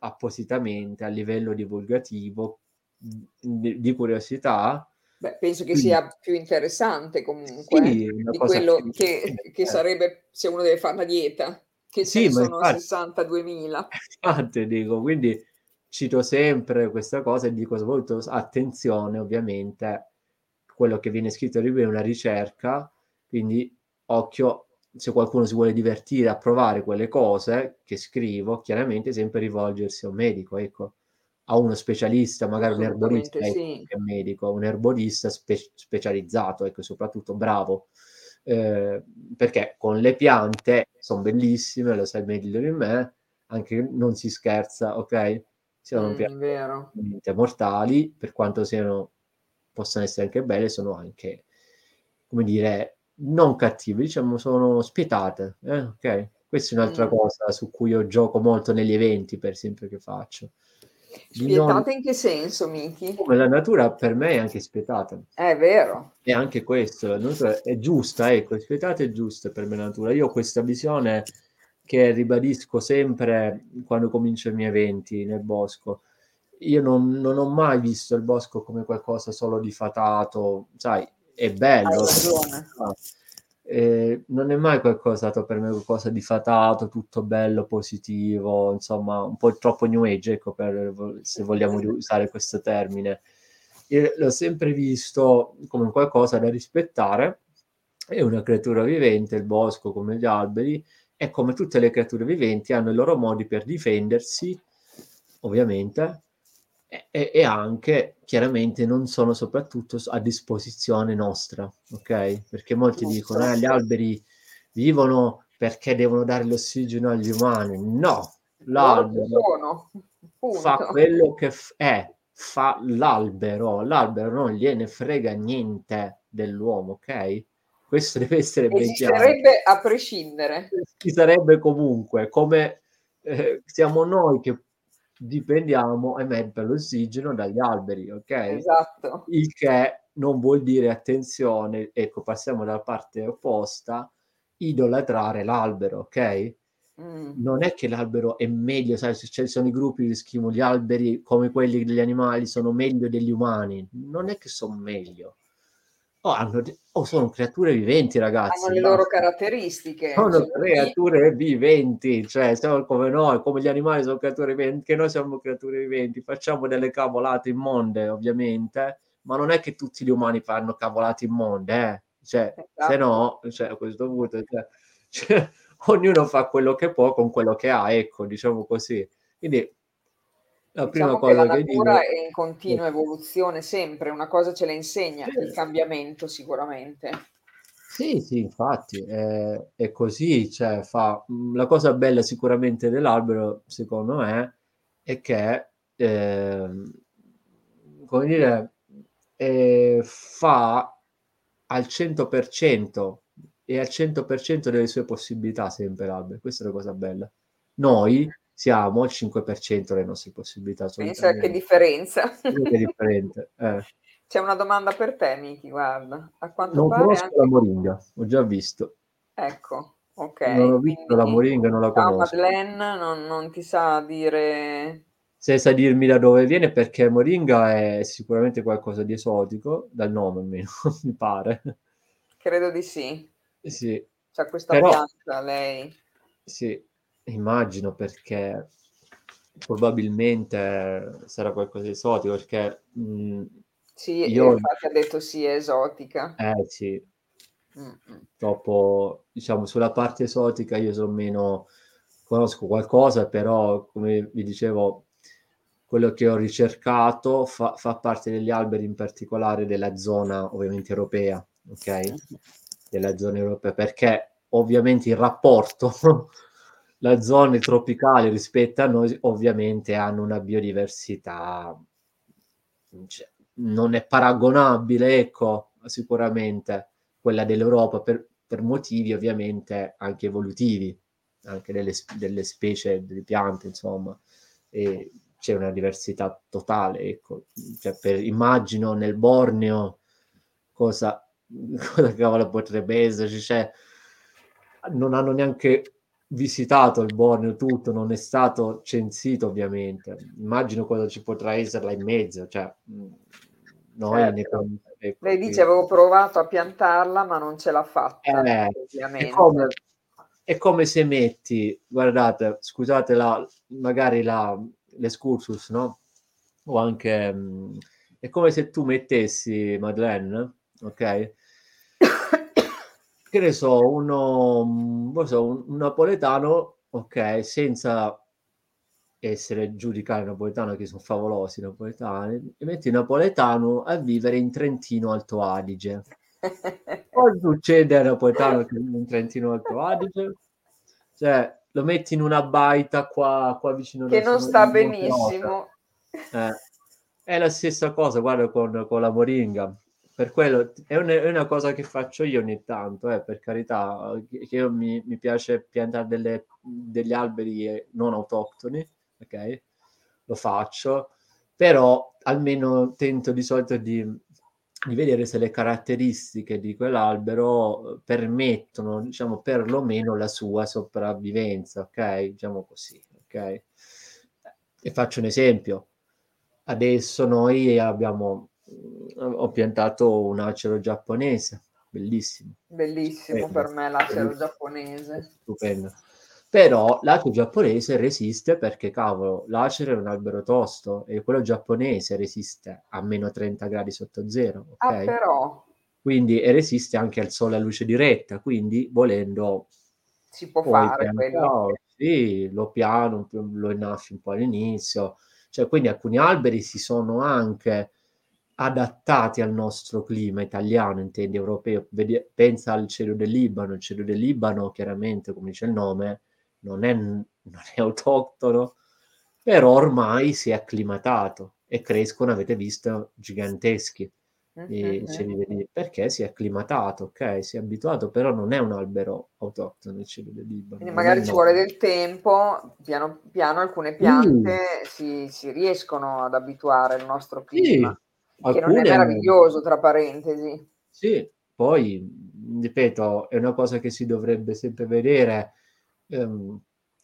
appositamente a livello divulgativo di, di curiosità. Beh, penso che sia più interessante comunque Sì, una di quello che, che eh. sarebbe se uno deve fare una dieta, che Sì, sono infatti- 62.000. Infatti, dico, quindi cito sempre questa cosa e dico soprattutto attenzione, ovviamente, quello che viene scritto nel libro è una ricerca, quindi occhio, se qualcuno si vuole divertire a provare quelle cose che scrivo, chiaramente sempre rivolgersi a un medico, ecco, a uno specialista, magari un erborista, sì. che è medico, un erborista spe- specializzato, ecco, soprattutto bravo, eh, perché con le piante sono bellissime, lo sai meglio di me, anche non si scherza, ok? Sono Mm, piante mortali, per quanto siano, possono essere anche belle, sono anche, come dire, non cattive, diciamo, sono spietate, eh? ok? Questa è un'altra Mm. cosa su cui io gioco molto negli eventi, per esempio, che faccio. Non- Spietate in che senso, Miki? come la natura per me è anche spietata. È vero. E anche questo, è giusta, ecco, spietata è giusta per me la natura. Io ho questa visione che ribadisco sempre quando comincio i miei eventi nel bosco. Io non, non ho mai visto il bosco come qualcosa solo di fatato, sai, è bello. Eh, non è mai qualcosa stato per me qualcosa di fatato, tutto bello, positivo, insomma, un po' troppo new age, ecco, per, se vogliamo usare questo termine. Io l'ho sempre visto come qualcosa da rispettare, è una creatura vivente, il bosco come gli alberi, e come tutte le creature viventi hanno i loro modi per difendersi, ovviamente, e, e- anche chiaramente non sono soprattutto a disposizione nostra, ok? Perché molti dicono eh, gli alberi vivono perché devono dare l'ossigeno agli umani. No, l'albero fa quello che f- è, fa l'albero, l'albero non gliene frega niente dell'uomo, ok? Questo deve essere ben chiaro. Esisterebbe a prescindere. Ci sarebbe comunque, come eh, siamo noi che dipendiamo, ahimè, per l'ossigeno dagli alberi, ok? Esatto. Il che non vuol dire, attenzione, ecco, passiamo dalla parte opposta, idolatrare l'albero, ok? Mm. non è che l'albero è meglio, sai, se ci sono i gruppi che scrivono gli alberi come quelli degli animali sono meglio degli umani, non è che sono meglio. Oh, hanno oh, sono creature viventi, ragazzi. Hanno le loro caratteristiche. Sono Sono creature viventi, cioè siamo come noi, come gli animali sono creature viventi, che noi siamo creature viventi, facciamo delle cavolate immonde, ovviamente, ma non è che tutti gli umani fanno cavolate immonde, eh? Cioè, se Esatto. no, cioè, a questo punto, cioè, cioè, ognuno fa quello che può con quello che ha, ecco, diciamo così. Quindi la prima Diciamo che cosa la che dico natura è in continua evoluzione sempre, una cosa ce la insegna, Sì. il cambiamento sicuramente. Sì, sì, infatti è, è così, cioè fa mh, la cosa bella sicuramente dell'albero, secondo me, è che ehm, come dire, eh, fa al 100% e al 100% delle sue possibilità sempre l'albero. Questa è la cosa bella. Noi siamo al 5% delle nostre possibilità. Pensa che differenza. Eh. C'è una domanda per te, Miki, guarda. A quanto Non pare conosco anche... la moringa, ho già visto. Ecco, ok. Non ho visto la quindi moringa, non la conosco. Madeleine, non, non ti sa dire... se sai dirmi da dove viene, perché moringa è sicuramente qualcosa di esotico, dal nome almeno, mi pare. Credo di sì. Sì. C'ha questa Però, pianta lei. Sì, immagino perché probabilmente sarà qualcosa di esotico, perché... Mh, sì, io... infatti ha detto sì, è esotica. Eh sì. Mm-hmm. Dopo, diciamo, sulla parte esotica io sono meno... conosco qualcosa, però come vi dicevo quello che ho ricercato fa, fa, parte degli alberi in particolare della zona ovviamente europea, ok? Della zona europea, perché ovviamente il rapporto, le zone tropicali rispetto a noi ovviamente hanno una biodiversità, cioè, non è paragonabile, ecco, sicuramente quella dell'Europa per, per motivi ovviamente anche evolutivi, anche delle, delle specie, delle piante, insomma. E c'è una diversità totale. Ecco. Cioè, per, immagino nel Borneo cosa, cosa cavolo potrebbe esserci. Cioè, non hanno neanche visitato il Borneo tutto, non è stato censito ovviamente. Immagino cosa ci potrà essere là in mezzo. Cioè, noi certo. ne, ecco, Lei dice avevo provato a piantarla ma non ce l'ha fatta. Eh, è, come, è come se metti, guardate, scusate la, magari la, l'escursus, no? O anche... Mh, mm, è come se tu mettessi Madeleine, ok? Che ne so, uno, mm, so, un, un napoletano, ok, senza essere giudicare napoletano, che sono favolosi napoletani, e metti napoletano a vivere in Trentino Alto Adige. Cosa succede a napoletano che vive in Trentino Alto Adige? Cioè, lo metti in una baita qua, qua vicino che non sta benissimo eh, è la stessa cosa guarda con, con la moringa per quello è, un, è, una cosa che faccio io ogni tanto eh, per carità che mi, mi piace piantare delle, degli alberi non autoctoni ok lo faccio però almeno tento di solito di di vedere se le caratteristiche di quell'albero permettono, diciamo, perlomeno la sua sopravvivenza, ok? Diciamo così, ok? E faccio un esempio. Adesso noi abbiamo, ho piantato un acero giapponese, bellissimo. Bellissimo stupendo. per me l'acero giapponese. Stupendo. Però l'acero giapponese resiste perché, cavolo, l'acero è un albero tosto e quello giapponese resiste a meno 30 gradi sotto zero. Ah, okay? Ah, però. Quindi e resiste anche al sole a luce diretta, quindi volendo... Si può fare quello. Sì, lo piano, lo innaffi un po' all'inizio. Cioè, quindi alcuni alberi si sono anche adattati al nostro clima italiano, intendi europeo. Vedi, pensa al cielo del Libano. Il cielo del Libano, chiaramente, come dice il nome, non è, non è autoctono, però ormai si è acclimatato e crescono, avete visto, giganteschi. Mm-hmm. perché si è acclimatato, ok, si è abituato, però non è un albero autoctono il cielo del Libano. Quindi magari ci vuole del tempo, piano piano alcune piante mm. si, si, riescono ad abituare al nostro clima, sì, che non è meraviglioso, tra parentesi. Sì, poi, ripeto, è una cosa che si dovrebbe sempre vedere. Ehm,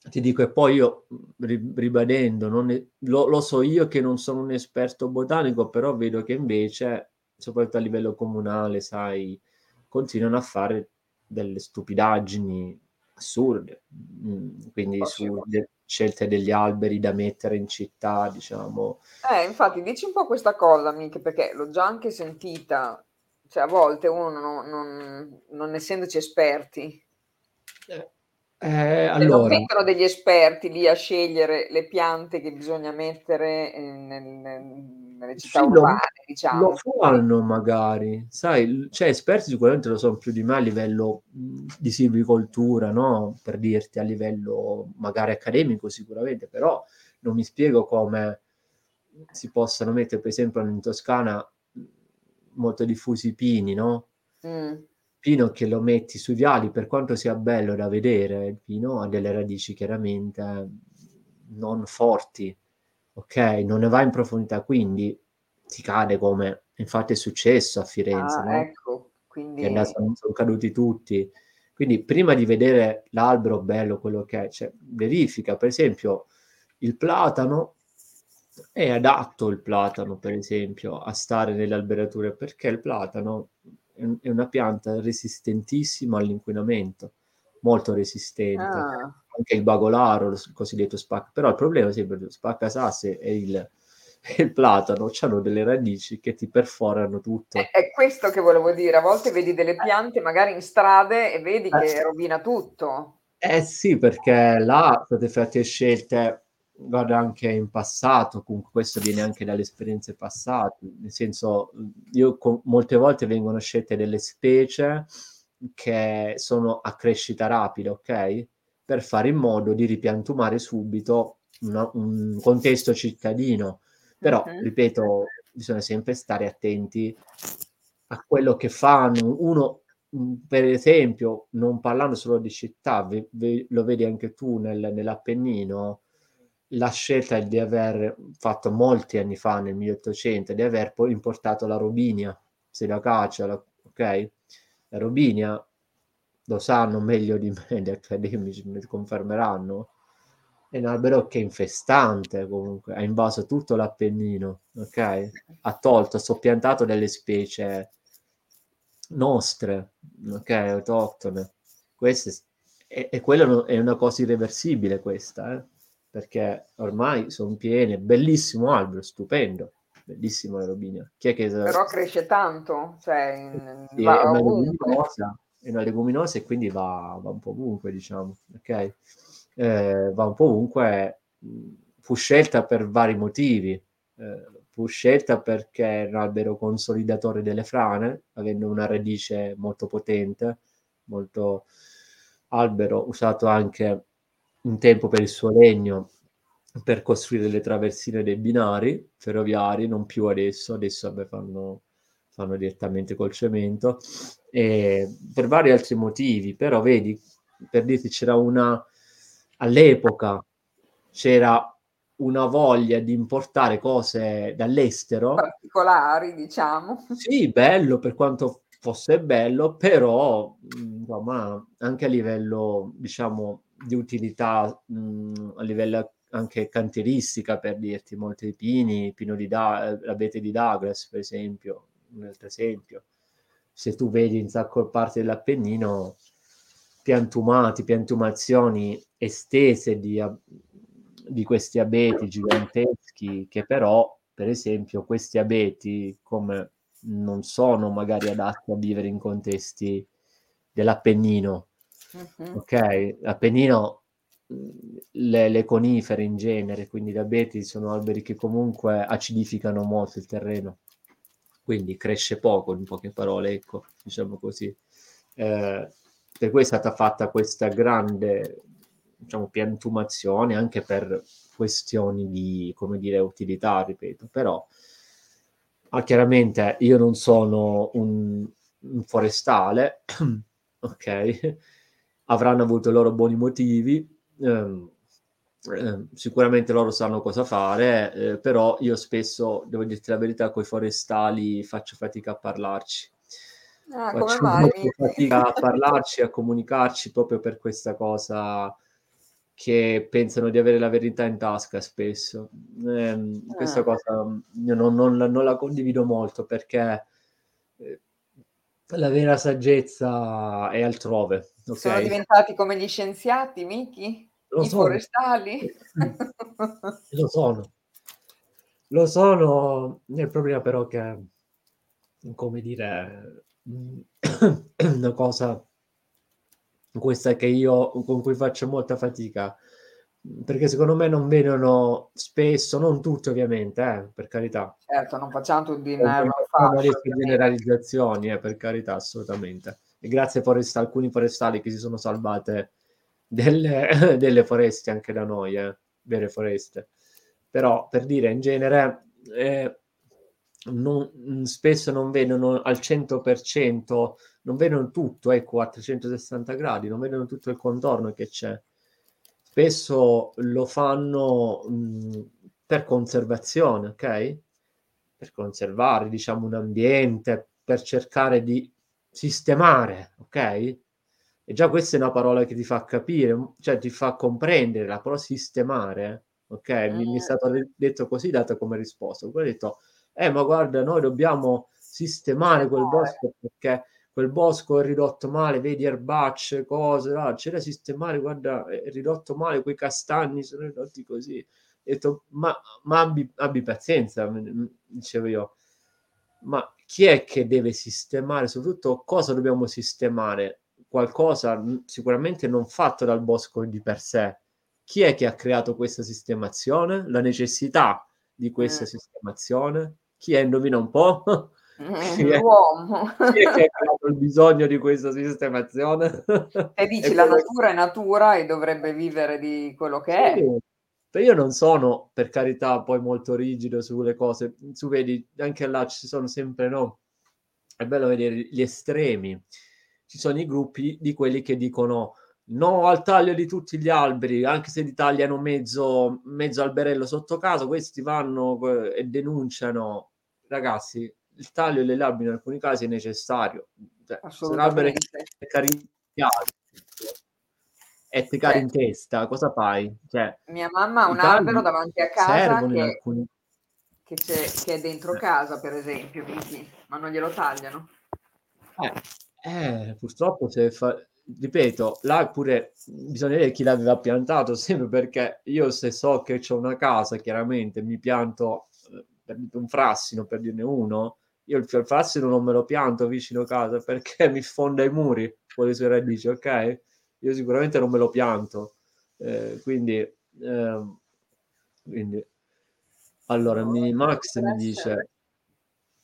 ti dico, e poi io ribadendo, è, lo, lo, so io che non sono un esperto botanico, però vedo che invece, soprattutto a livello comunale, sai, continuano a fare delle stupidaggini assurde, mm, quindi su scelte degli alberi da mettere in città, diciamo. Eh, infatti, dici un po' questa cosa, Miche, perché l'ho già anche sentita, cioè a volte uno non, non, non essendoci esperti, eh eh, allora... Non mettono degli esperti lì a scegliere le piante che bisogna mettere nel, nel, nelle città sì, urbane, lo, diciamo. Lo fanno magari, sai, cioè esperti sicuramente lo sono più di me a livello di silvicoltura, no? Per dirti, a livello magari accademico sicuramente, però non mi spiego come si possano mettere, per esempio, in Toscana molto diffusi i pini, no? Mm pino che lo metti sui viali, per quanto sia bello da vedere, il pino ha delle radici chiaramente non forti, ok? Non ne va in profondità, quindi ti cade come infatti è successo a Firenze, ah, no? ecco, quindi... Sono, sono caduti tutti. Quindi prima di vedere l'albero bello, quello che è, cioè, verifica, per esempio, il platano è adatto il platano, per esempio, a stare nelle alberature perché il platano è una pianta resistentissima all'inquinamento, molto resistente. Ah. Anche il bagolaro, il cosiddetto spacca, però il problema è sempre spacca sasse e il, il platano hanno delle radici che ti perforano tutto. È, è, questo che volevo dire, a volte vedi delle piante magari in strade e vedi che eh. rovina tutto. Eh sì, perché là state fatte scelte, guarda anche in passato, comunque questo viene anche dalle esperienze passate, nel senso, io con, molte volte vengono scelte delle specie che sono a crescita rapida, ok? Per fare in modo di ripiantumare subito una, un contesto cittadino però, uh-huh. ripeto, bisogna sempre stare attenti a quello che fanno. Uno, per esempio, non parlando solo di città, ve, ve, lo vedi anche tu nel, nell'Appennino, la scelta di aver fatto molti anni fa, nel 1800, di aver poi importato la robinia, se la caccia, la, ok? La robinia, lo sanno meglio di me, gli accademici mi confermeranno, è un albero che è infestante comunque, ha invaso tutto l'Appennino, ok? Ha tolto, ha soppiantato delle specie nostre, ok? Autoctone. Queste, e, e quello è una cosa irreversibile questa, eh? Perché ormai sono piene, bellissimo albero, stupendo, bellissimo la robinia. Chi è che... Però cresce tanto, cioè... In... Sì, è, una leguminosa, è una leguminosa e quindi va, va un po' ovunque, diciamo, ok? eh, va un po' ovunque, fu scelta per vari motivi. Eh, fu scelta perché è un albero consolidatore delle frane, avendo una radice molto potente, molto albero usato anche un tempo per il suo legno per costruire le traversine dei binari ferroviari, non più adesso, adesso vabbè, fanno, fanno direttamente col cemento, e per vari altri motivi, però vedi, per dirti c'era una, all'epoca c'era una voglia di importare cose dall'estero. Particolari, diciamo. Sì, bello per quanto fosse bello, però insomma, anche a livello, diciamo, di utilità, mh, a livello anche cantieristica, per dirti, molti pini, pino di da- l'abete di Douglas, per esempio, un altro esempio. Se tu vedi in sacco parte dell'Appennino, piantumati, piantumazioni estese di, di questi abeti giganteschi che però, per esempio, questi abeti come non sono magari adatti a vivere in contesti dell'Appennino. Ok, l'Appennino, le, le, conifere in genere, quindi gli abeti sono alberi che comunque acidificano molto il terreno, quindi cresce poco, in poche parole, ecco, diciamo così. Eh, per cui è stata fatta questa grande diciamo, piantumazione anche per questioni di, come dire, utilità, ripeto, però ah, chiaramente io non sono un, un forestale, ok? Avranno avuto i loro buoni motivi, ehm, eh, sicuramente loro sanno cosa fare, eh, però io spesso, devo dirti la verità, con i forestali faccio fatica a parlarci Ah, mai? fatica a parlarci, a comunicarci proprio per questa cosa che pensano di avere la verità in tasca spesso. Eh, questa ah. cosa io non, non, non, la condivido molto perché eh, la vera saggezza è altrove. Okay? Sono diventati come gli scienziati, Miki? Lo I sono. forestali? Lo sono. Lo sono, il problema però che, come dire, una cosa questa che io con cui faccio molta fatica perché secondo me non vedono spesso, non tutti ovviamente, eh, per carità. Certo, non facciamo tutti in generalizzazioni, eh, per carità, assolutamente. E grazie a alcuni forestali che si sono salvate delle, delle foreste anche da noi, eh, vere foreste. Però per dire, in genere, eh, non, mm, spesso non vedono al 100%, non vedono tutto, ecco, a 360 gradi, non vedono tutto il contorno che c'è. Spesso lo fanno mh, mm, per conservazione, ok? Per conservare, diciamo, un ambiente, per cercare di sistemare, ok? E già questa è una parola che ti fa capire, cioè ti fa comprendere la parola sistemare ok? Mi, mi, è stato detto così, dato come risposta. Poi ho detto, eh, ma guarda, noi dobbiamo sistemare quel bosco perché quel bosco è ridotto male, vedi erbacce, cose, là, c'è da sistemare, guarda, è ridotto male, quei castagni sono ridotti così. Ho detto, ma, ma abbi, abbi pazienza, dicevo io, ma chi è che deve sistemare, soprattutto cosa dobbiamo sistemare? Qualcosa sicuramente non fatto dal bosco di per sé. Chi è che ha creato questa sistemazione? La necessità di questa mm. sistemazione? Chi è? Indovina un po'? L'uomo. Chi è che ha il bisogno di questa sistemazione? E dici, la natura è natura e dovrebbe vivere di quello che è. Sì. Io non sono, per carità, poi molto rigido sulle cose. Tu vedi, anche là ci sono sempre, no? È bello vedere gli estremi. Ci sono i gruppi di quelli che dicono no al taglio di tutti gli alberi, anche se li tagliano mezzo, mezzo alberello sotto casa, questi vanno eh, e denunciano. Ragazzi, il taglio delle alberi in alcuni casi è necessario. Cioè, se albero è carinchiato e ti cari in testa, cosa fai? Cioè, mia mamma ha un albero davanti a casa che, alcuni... che, che, è dentro casa, per esempio, quindi, ma non glielo tagliano. Eh, eh, purtroppo se fa... Ripeto, là pure bisogna vedere chi l'aveva piantato, sempre perché io se so che c'è una casa, chiaramente mi pianto eh, un frassino per dirne uno, io il frassino non me lo pianto vicino a casa perché mi sfonda i muri con le sue radici, ok? Io sicuramente non me lo pianto. Eh, quindi, eh, quindi, allora, no, Max mi dice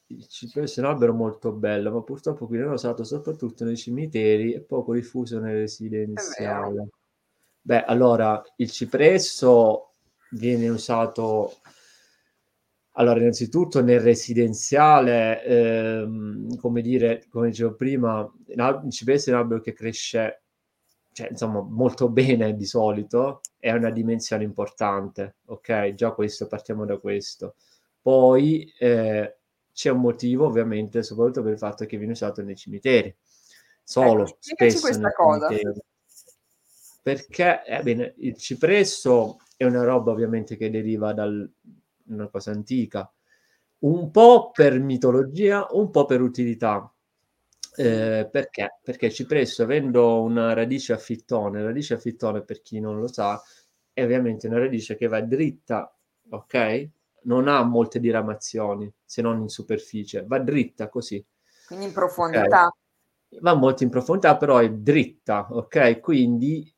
il cipresso è un albero molto bello, ma purtroppo qui viene usato soprattutto nei cimiteri e poco diffuso nel residenziale. Beh, allora, il cipresso viene usato allora, innanzitutto nel residenziale, ehm, come dire, come dicevo prima, il cipresso è un albero che cresce, cioè, insomma, molto bene di solito, è una dimensione importante, ok? Già questo, partiamo da questo. Poi eh, c'è un motivo, ovviamente, soprattutto per il fatto che viene usato nei cimiteri. Solo, ecco, spesso questa cosa. Cimiteri. Perché, eh, bene, il cipresso è una roba ovviamente che deriva dal una cosa antica, un po' per mitologia, un po' per utilità. Eh, perché? Perché cipresso, avendo una radice a fittone, la radice a fittone, per chi non lo sa, è ovviamente una radice che va dritta, ok? Non ha molte diramazioni, se non in superficie, va dritta così. Quindi in profondità. Okay? Va molto in profondità, però è dritta, ok? Quindi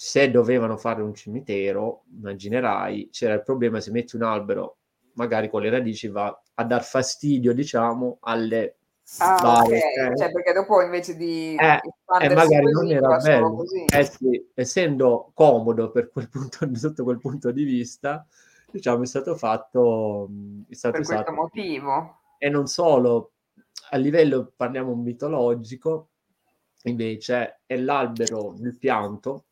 se dovevano fare un cimitero, immaginerai, c'era il problema se metti un albero, magari con le radici va a dar fastidio, diciamo, alle ah, varie, okay. cioè, perché dopo invece di eh, eh magari non era bello, eh sì, essendo comodo per quel punto, sotto quel punto di vista, diciamo, è stato fatto è stato per usato, questo motivo. E non solo, a livello, parliamo mitologico, invece, è l'albero, il pianto,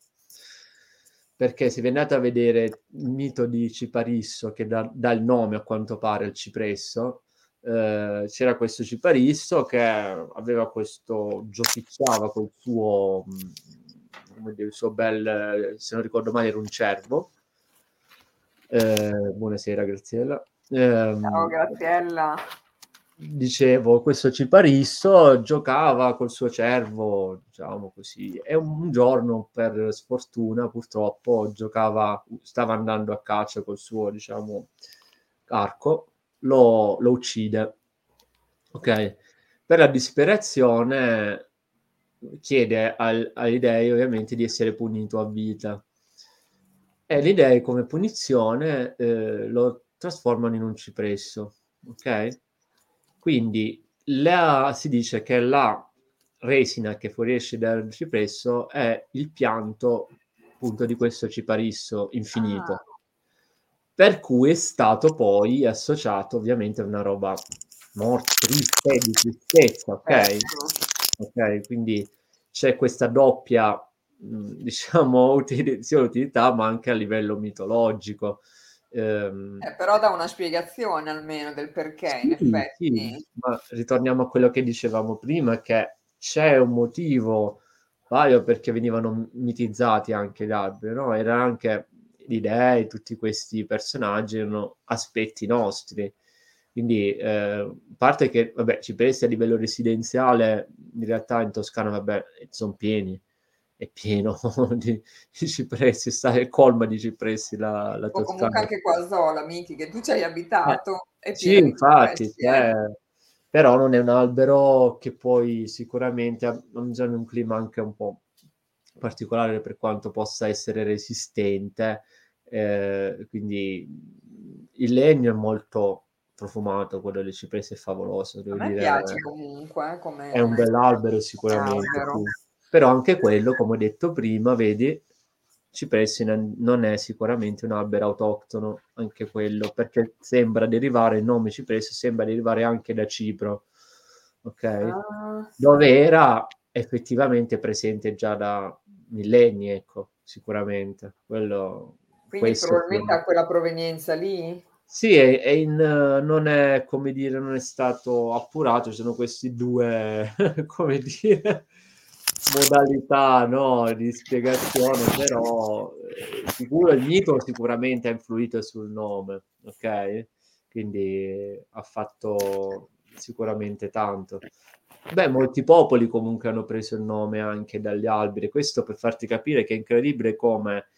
perché se vi andate a vedere il mito di Ciparisso che dà, dà il nome a quanto pare al cipresso, eh, c'era questo Ciparisso che aveva questo, giochicciava col suo, mm, come dire, il suo bel, se non ricordo male era un cervo. Eh, buonasera Graziella. Eh, Ciao Graziella dicevo, questo Ciparisso giocava col suo cervo, diciamo così, e un giorno per sfortuna purtroppo giocava, stava andando a caccia col suo, diciamo, arco, lo, lo uccide. Ok? Per la disperazione chiede al, agli dei ovviamente di essere punito a vita. E gli dei come punizione eh, lo trasformano in un cipresso. Ok? Quindi la, si dice che la resina che fuoriesce dal cipresso è il pianto appunto di questo ciparisso infinito. Ah. Per cui è stato poi associato ovviamente a una roba morta, triste, di tristezza, ok? Ecco. Ok, quindi c'è questa doppia, diciamo, util- sia utilità, ma anche a livello mitologico. Ehm, eh, però dà una spiegazione almeno del perché, sì, in effetti. Sì, ma ritorniamo a quello che dicevamo prima, che c'è un motivo, vario perché venivano mitizzati anche gli alberi, no? Era anche gli dei, tutti questi personaggi erano aspetti nostri. Quindi, eh, parte che, vabbè, cipressi a livello residenziale, in realtà in Toscana, vabbè, sono pieni, è pieno di, di cipressi, sta è colma di cipressi la, la o Toscana. comunque anche qua a Zola, Miki, che tu ci hai abitato, eh, sì, infatti, cipressi, eh. cioè, però non è un albero che poi sicuramente ha bisogno di un clima anche un po' particolare per quanto possa essere resistente, eh, quindi il legno è molto profumato, quello dei cipressi è favoloso, A devo me dire, piace comunque eh, come è un bell'albero sicuramente, albero. sì. Però anche quello, come ho detto prima, vedi, cipressi non è sicuramente un albero autoctono, anche quello, perché sembra derivare, il nome cipresso sembra derivare anche da Cipro, ok? Ah, Dove era effettivamente presente già da millenni, ecco, sicuramente. Quello, quindi probabilmente ha quella provenienza lì? Sì, è, è in, non è come dire, non è stato appurato, ci sono questi due, come dire, modalità, no, di spiegazione, però eh, sicuro il mito sicuramente ha influito sul nome, ok? Quindi ha fatto sicuramente tanto. Beh, molti popoli comunque hanno preso il nome anche dagli alberi, questo per farti capire che è incredibile come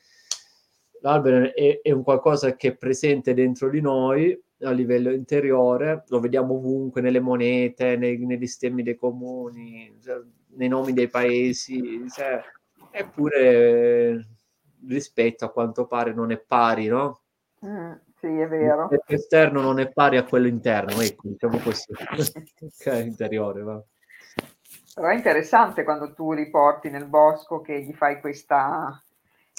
l'albero è, è un qualcosa che è presente dentro di noi a livello interiore, lo vediamo ovunque, nelle monete, nei, negli stemmi dei comuni, cioè, nei nomi dei paesi, cioè, eppure rispetto a quanto pare non è pari, no? Mm, sì, è vero. L'aspetto esterno non è pari a quello interno, ecco, diciamo così. ok, interiore, va. Però è interessante quando tu riporti nel bosco che gli fai questa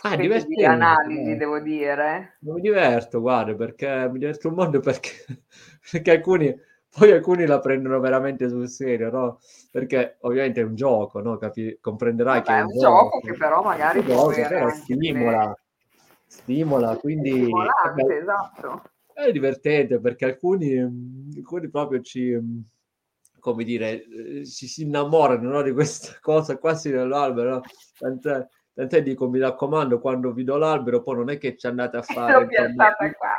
Ah, di analisi, no? devo dire. Non mi diverto, guarda, perché mi diverto un mondo perché, perché alcuni, poi alcuni la prendono veramente sul serio, no? Perché ovviamente è un gioco, no? Capi- comprenderai che Vabbè, è è un gioco che però magari avere però stimola, stimola, È quindi è, stimolante, be- esatto. è divertente perché alcuni, alcuni proprio ci, come dire, ci si innamorano, no, di questa cosa quasi nell'albero, no? Tant'è, tant'è dico, mi raccomando, quando vi do l'albero, poi non è che ci andate a fare, L'ho piantata qua.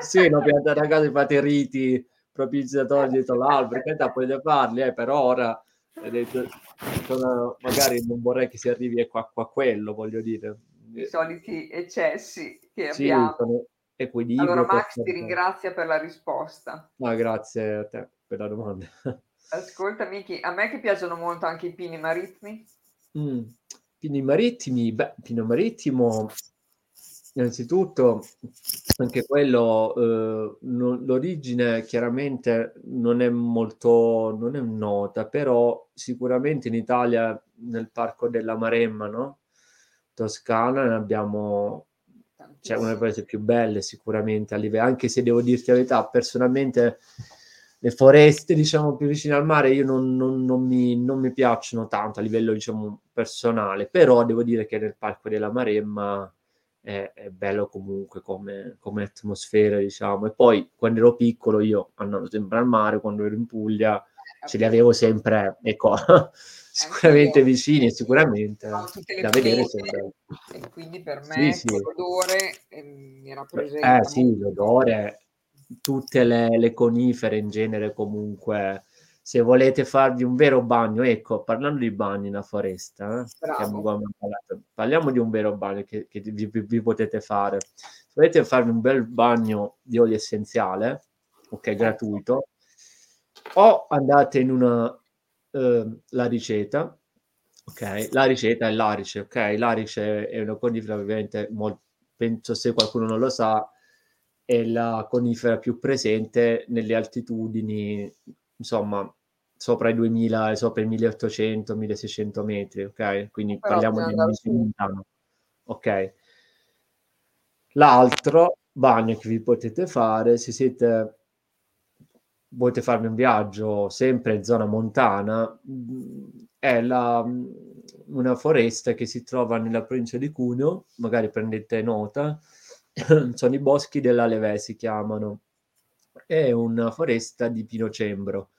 sì, no, piantate a casa fate riti propiziatori dietro l'albero, in realtà potete farli, eh, però ora detto, sono- magari non vorrei che si arrivi ecco, a, a quello, voglio dire. I soliti eccessi che Sì, abbiamo. sono Allora, equilibrio per Max ti ringrazia per la risposta. No, grazie a te per la domanda. Ascolta, Miki, a me che piacciono molto anche i pini marittimi. Mm, Pini marittimi, beh, Pino marittimo, innanzitutto, anche quello, eh, non- l'origine chiaramente non è molto, non è nota, però sicuramente in Italia, nel parco della Maremma, no? Toscana, ne abbiamo, cioè una delle cose più belle sicuramente a livello, anche se devo dirti la verità, personalmente le foreste, diciamo, più vicine al mare, io non, non- non mi, non mi piacciono tanto a livello, diciamo, personale, però devo dire che nel Parco della Maremma è, è bello comunque come, come atmosfera, diciamo. E poi, quando ero piccolo, io andavo sempre al mare, quando ero in Puglia, ce li avevo sempre, ecco, sicuramente vicini e sicuramente da vedere sempre. e quindi per Sì, me sì. quell'odore eh, mi Eh rappresenta sì, molto. l'odore, tutte le, le conifere in genere comunque, se volete farvi un vero bagno, ecco, parlando di bagni nella foresta, eh, parliamo di un vero bagno che, che vi, vi- potete fare. Se volete farvi un bel bagno di olio essenziale, ok, Ecco. gratuito, o andate in una eh, lariceta, ok, la riceta è l'arice, ok, l'arice è una conifera ovviamente, mol- penso se qualcuno non lo sa, è la conifera più presente nelle altitudini, insomma, sopra i 2000 e sopra i 1800, 1600 metri, ok? Quindi Però parliamo di su. montano, ok? L'altro bagno che vi potete fare, se siete volete farvi un viaggio sempre in zona montana, mh, è la, mh, una foresta che si trova nella provincia di Cuneo, magari prendete nota, sono i boschi dell'Aleve, si chiamano. È una foresta di pinocembro.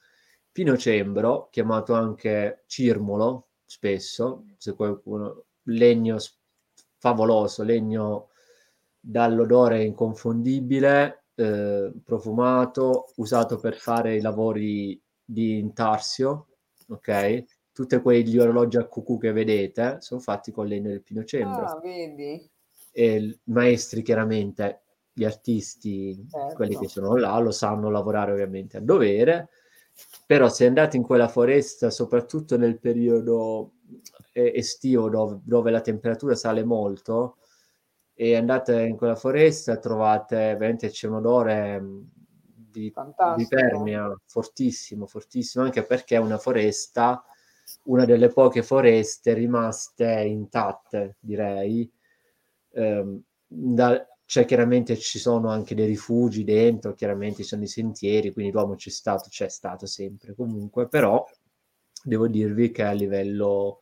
Pinocembro, chiamato anche cirmolo, spesso, se qualcuno, legno favoloso, legno dall'odore inconfondibile, eh, profumato, usato per fare i lavori di intarsio, ok? Tutti quegli orologi a cucù che vedete sono fatti con legno del pinocembro. Ah, vedi? E maestri, chiaramente, gli artisti, Certo. quelli che sono là, lo sanno lavorare ovviamente a dovere, però se andate in quella foresta, soprattutto nel periodo eh, estivo dove, dove la temperatura sale molto, e andate in quella foresta, trovate veramente c'è un odore mh, di, di permia fortissimo, fortissimo, anche perché è una foresta, una delle poche foreste rimaste intatte, direi. Ehm, da- cioè, chiaramente ci sono anche dei rifugi dentro, chiaramente ci sono i sentieri, quindi l'uomo c'è stato, c'è stato sempre comunque, però devo dirvi che a livello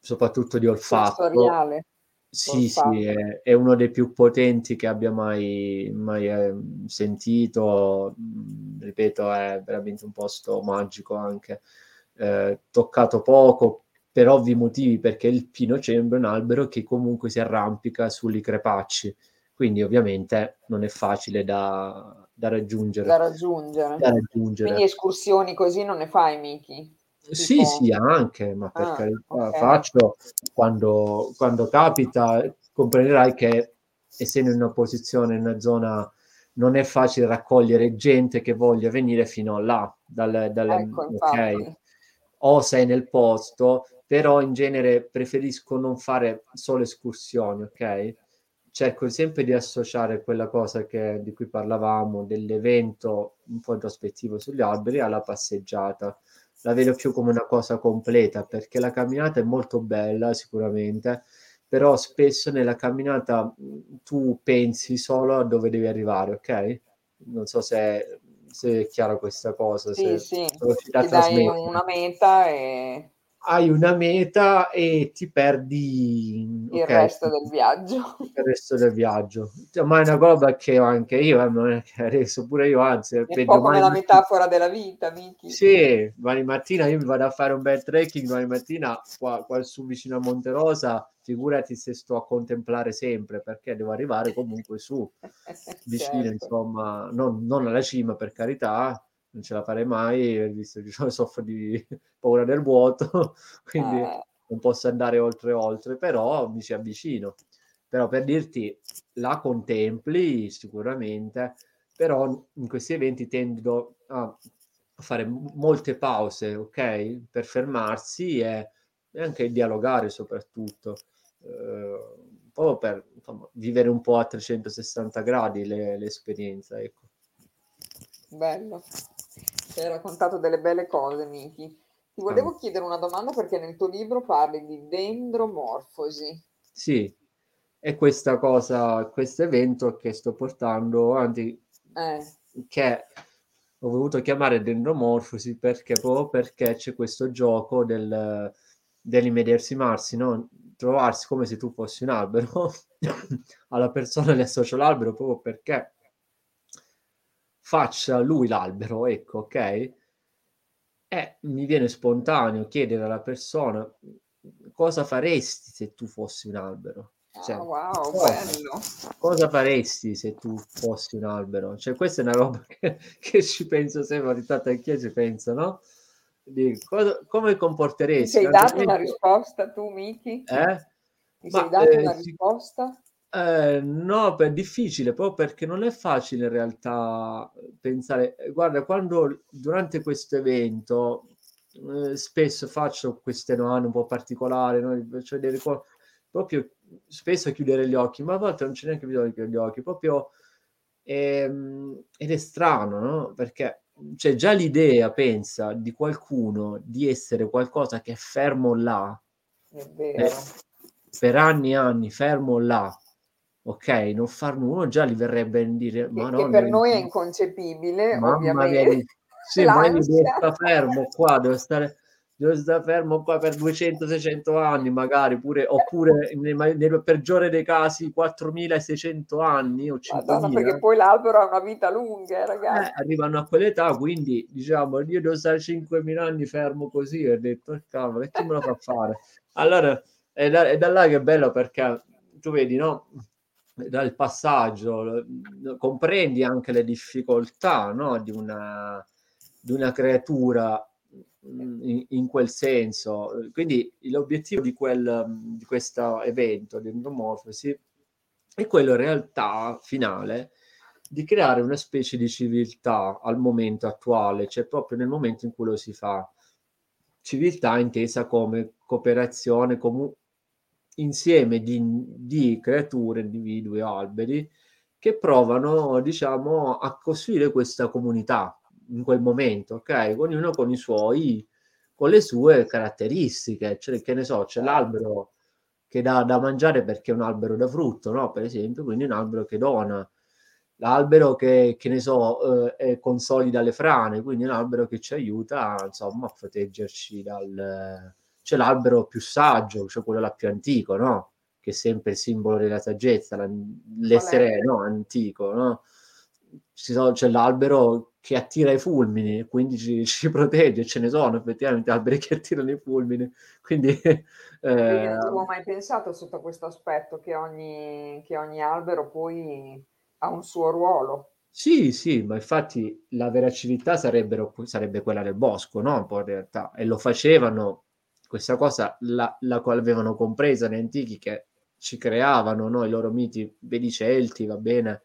soprattutto di olfatto, Sensoriale. sì, olfatto. sì, è, è uno dei più potenti che abbia mai, mai eh, sentito. Mm, Ripeto, è veramente un posto magico anche. Eh, toccato poco per ovvi motivi, perché il pino cembro è un albero che comunque si arrampica sugli crepacci, quindi ovviamente non è facile da, da raggiungere. Da raggiungere. Da raggiungere. Quindi escursioni così non ne fai, Miki? Sì, Tipo- sì, anche, ma per Ah, carità, ok. faccio quando, quando capita, comprenderai che essendo in una posizione, in una zona, non è facile raccogliere gente che voglia venire fino là, dal, dal- Ecco, ok? infatti. O sei nel posto, però in genere preferisco non fare solo escursioni, ok? Cerco sempre di associare quella cosa che- di cui parlavamo, dell'evento un po' introspettivo sugli alberi, alla passeggiata. La vedo più come una cosa completa perché la camminata è molto bella sicuramente, però spesso nella camminata tu pensi solo a dove devi arrivare, ok? Non so se, se è chiara questa cosa, Sì, se sì, ti dai una meta e Hai una meta e ti perdi il ok, resto del viaggio. il resto del viaggio. Cioè, Ma è una cosa che anche io, eh, adesso pure io, anzi, È un po' come la metafora della vita, Miki. Sì, domani mattina io mi vado a fare un bel trekking, domani mattina qua, qua su vicino a Monterosa, figurati se sto a contemplare sempre, perché devo arrivare comunque su, vicino, Certo. insomma, non, non alla cima per carità, non ce la farei mai, visto che soffro di paura del vuoto, quindi Eh, non posso andare oltre oltre, però mi ci avvicino. Però per dirti, la contempli sicuramente, però in questi eventi tendo a fare molte pause, ok? Per fermarsi e, e anche dialogare soprattutto, eh, proprio per insomma, vivere un po' a 360 gradi le- l'esperienza, ecco. bello. Ci hai raccontato delle belle cose, Miki. Ti volevo Ah. chiedere una domanda perché nel tuo libro parli di dendromorfosi. Sì, è questa cosa, questo evento che sto portando avanti Eh, che ho voluto chiamare dendromorfosi perché proprio perché c'è questo gioco del, dell'immedesimarsi, no? Trovarsi come se tu fossi un albero, alla persona le associo l'albero proprio perché faccia lui l'albero, ecco, ok? E mi viene spontaneo chiedere alla persona cosa faresti se tu fossi un albero? Cioè, ah, wow, cosa? bello. cosa faresti se tu fossi un albero? Cioè, questa è una roba che, che ci penso sempre, ogni tanto anch'io ci penso, no? Di cosa- come Ti comporteresti? sei Un dato una risposta tu, Miki? Eh? Ti Ma, sei dato eh, una risposta? Eh, no, è difficile proprio perché non è facile in realtà pensare. eh, Guarda, quando durante questo evento eh, spesso faccio queste domande un po' particolari, no? Delle co- proprio spesso chiudere gli occhi, ma a volte non c'è neanche bisogno di chiudere gli occhi, proprio ehm, ed è strano, no? Perché c'è già l'idea, pensa, di qualcuno di essere qualcosa che è fermo là È vero. eh, per anni e anni fermo là, ok, non far nulla, già gli verrebbe a dire, Che, ma che no, per mi- noi è inconcepibile, mamma mia, ovviamente. di- sì, ma io devo stare fermo qua, devo stare, devo stare fermo qua per 200-600 anni magari, pure, oppure ma- nel peggiore dei casi 4600 anni o Madonna, 5000. perché poi l'albero ha una vita lunga, eh, Eh, ragazzi. arrivano a quell'età, quindi diciamo io devo stare 5.000 anni fermo così. Ho detto, "Oh, cavolo, e chi me lo fa fare? Allora è da, è da là che è bello perché tu vedi, no? Dal passaggio, comprendi anche le difficoltà no? di, una, di una creatura in, in, quel senso. Quindi l'obiettivo di, quel, di questo evento di endomorfosi è quello in realtà finale di creare una specie di civiltà al momento attuale, cioè proprio nel momento in cui lo si fa. Civiltà intesa come cooperazione, come insieme di, di creature, individui, alberi che provano, diciamo, a costruire questa comunità in quel momento, ok? Ognuno con i suoi, con le sue caratteristiche, cioè, che ne so, c'è l'albero che dà da mangiare perché è un albero da frutto, no? Per esempio, quindi un albero che dona. L'albero che, che ne so, eh, consolida le frane, quindi un albero che ci aiuta, insomma, a proteggerci dal... C'è l'albero più saggio, cioè quello là più antico, no? Che è sempre il simbolo della saggezza, l'essere no? antico, no? c'è l'albero che attira i fulmini, quindi ci, ci, protegge, ce ne sono effettivamente alberi che attirano i fulmini, quindi... Eh, non avevo mai pensato sotto questo aspetto, che ogni, che ogni albero poi ha un suo ruolo. Sì, sì, ma infatti la vera civiltà sarebbe quella del bosco, no? Un po' in realtà, e lo facevano, questa cosa la, la quale avevano compresa gli antichi che ci creavano no? i loro miti, vedi Celti, va bene,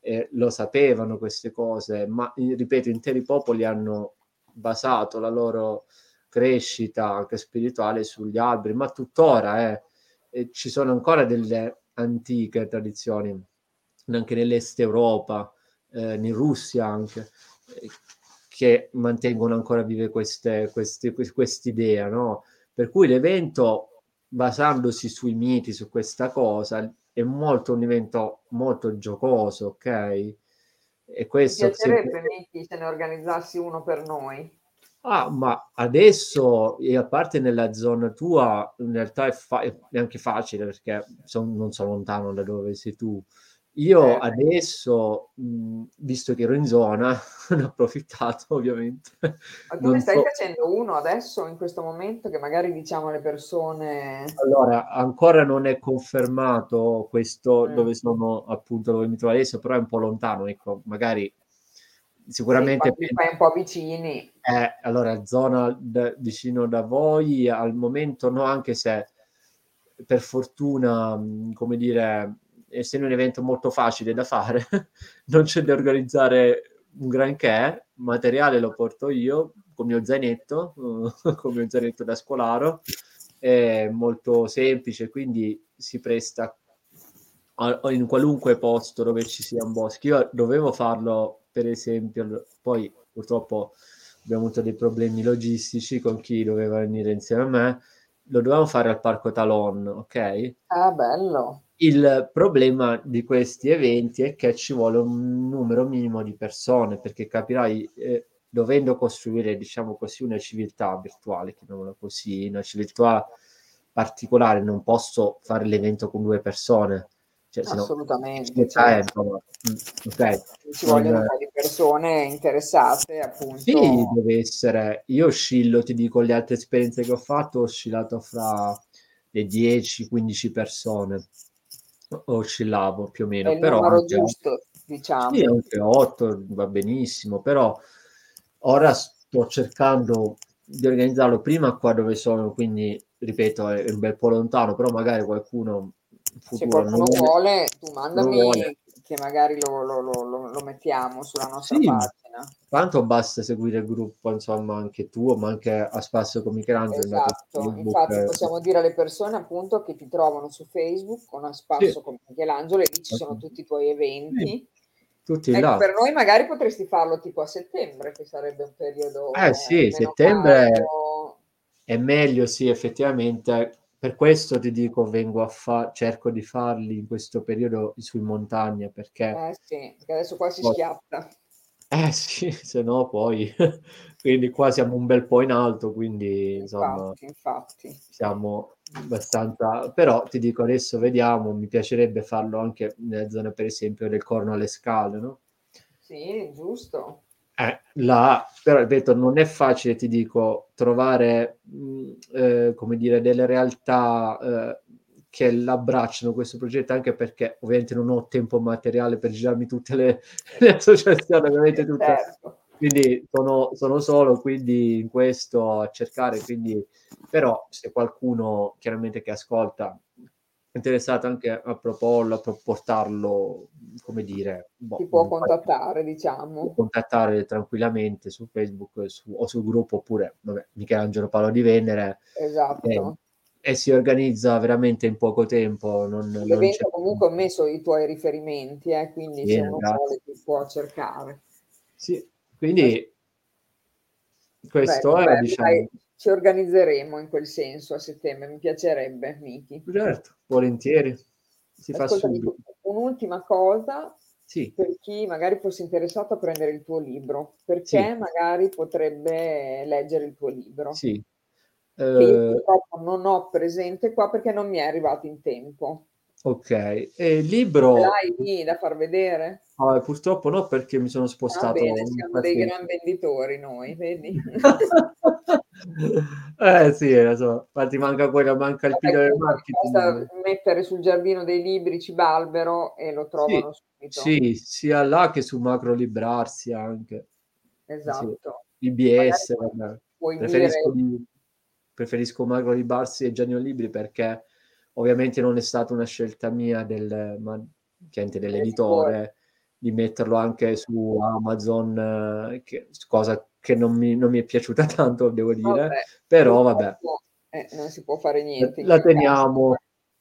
eh, lo sapevano queste cose, ma ripeto, interi popoli hanno basato la loro crescita anche spirituale sugli alberi, ma tuttora eh, ci sono ancora delle antiche tradizioni, anche nell'est Europa, eh, in Russia anche, eh, che mantengono ancora vive queste, queste, quest'idea, no? Per cui l'evento, basandosi sui miti, su questa cosa, è molto un evento molto giocoso, ok? E questo Mi piacerebbe, sempre... Michi, se ne organizzassi uno per noi. Ah, ma adesso, e a parte nella zona tua, in realtà è, fa- è anche facile perché son, non so lontano da dove sei tu. Io eh, adesso, mh, visto che ero in zona, ne ho approfittato ovviamente. Ma tu ne stai so... facendo uno adesso, in questo momento, che magari diciamo alle persone... Allora, ancora non è confermato questo mm. dove sono appunto, dove mi trovo adesso, però è un po' lontano, ecco, magari sicuramente... Sì, fai un po' vicini. Eh, allora, zona da, vicino da voi, al momento no, anche se per fortuna, come dire essendo un evento molto facile da fare, non c'è da organizzare un granché, materiale lo porto io con il mio zainetto, con il mio zainetto da scolaro, è molto semplice, quindi si presta in qualunque posto dove ci sia un bosco. Io dovevo farlo, per esempio, poi purtroppo abbiamo avuto dei problemi logistici con chi doveva venire insieme a me, lo dovevamo fare al Parco Talon, ok? Ah, bello. Il problema di questi eventi è che ci vuole un numero minimo di persone, perché capirai, eh, dovendo costruire, diciamo così, una civiltà virtuale, chiamiamola così, una civiltà particolare, non posso fare l'evento con due persone. Cioè, Assolutamente. Certo. Mm, okay. Ci vogliono non... persone interessate, appunto. Sì, deve essere. Io oscillo, ti dico, le altre esperienze che ho fatto, ho oscillato fra le 10-15 persone oscillavo più o meno. È il però numero anche, giusto, diciamo. Sì, anche 8 va benissimo, però ora sto cercando di organizzarlo prima qua dove sono, quindi ripeto, è un bel po' lontano, però magari qualcuno Se qualcuno vuole, tu mandami vuole. che magari lo, lo, lo, lo, mettiamo sulla nostra sì, pagina. Tanto basta seguire il gruppo, insomma, anche tuo, ma anche a spasso con Michelangelo. Esatto, infatti possiamo dire alle persone appunto che ti trovano su Facebook con a spasso sì. con Michelangelo e lì ci sono tutti i tuoi eventi. Sì. Tutti ecco, là. Per noi magari potresti farlo tipo a settembre, che sarebbe un periodo... Eh sì, settembre caldo. è meglio, sì, effettivamente. Per questo ti dico, vengo a fare, cerco di farli in questo periodo su montagna, perché... Eh sì, perché adesso qua si schiatta. Eh sì, se no poi quindi qua siamo un bel po' in alto, quindi insomma infatti, infatti. siamo abbastanza però ti dico adesso vediamo, mi piacerebbe farlo anche nelle zone per esempio del Corno alle Scale, no? Sì, giusto. Eh, là, però ripeto, non è facile, ti dico, trovare mh, mm, eh, come dire delle realtà eh, che l'abbracciano questo progetto, anche perché ovviamente non ho tempo materiale per girarmi tutte le, le associazioni, ovviamente tutte. Certo. Quindi sono, sono, solo quindi in questo a cercare, quindi però se qualcuno chiaramente che ascolta è interessato anche a proporlo, a portarlo, come dire, boh, ti può contattare, diciamo. Può contattare tranquillamente su Facebook su, o sul gruppo oppure, vabbè, Michelangelo Paolo di Venere. Esatto. Eh, e si organizza veramente in poco tempo. Non, L'evento non comunque ho messo i tuoi riferimenti, eh, quindi sì, se uno vuole ti può cercare. Sì, quindi questo beh, è, beh, diciamo... Dai, ci organizzeremo in quel senso a settembre, mi piacerebbe, Miki. Certo, volentieri. Si fa subito. Un'ultima cosa, sì. per chi magari fosse interessato a prendere il tuo libro, perché sì. magari potrebbe leggere il tuo libro. Sì, eh, non ho presente qua perché non mi è arrivato in tempo. Ok, e il libro... L'hai lì da far vedere? Oh, purtroppo no, perché mi sono ah, spostato. Ah, bene, siamo dei gran venditori noi, vedi? eh sì, lo so. infatti manca quella, manca il pido del marketing. Basta mettere sul giardino dei libri Cibalbero e lo trovano sì, subito. Sì, sia là che su Macro Librarsi anche. Esatto. Sì. IBS, vabbè. Preferisco dire preferisco Magro di Barsi e Gianni Libri perché ovviamente non è stata una scelta mia del, ma, dell'editore di metterlo anche su Amazon, che, cosa che non mi, non mi, è piaciuta tanto, devo dire, vabbè, però vabbè. Eh, non si può fare niente. La teniamo,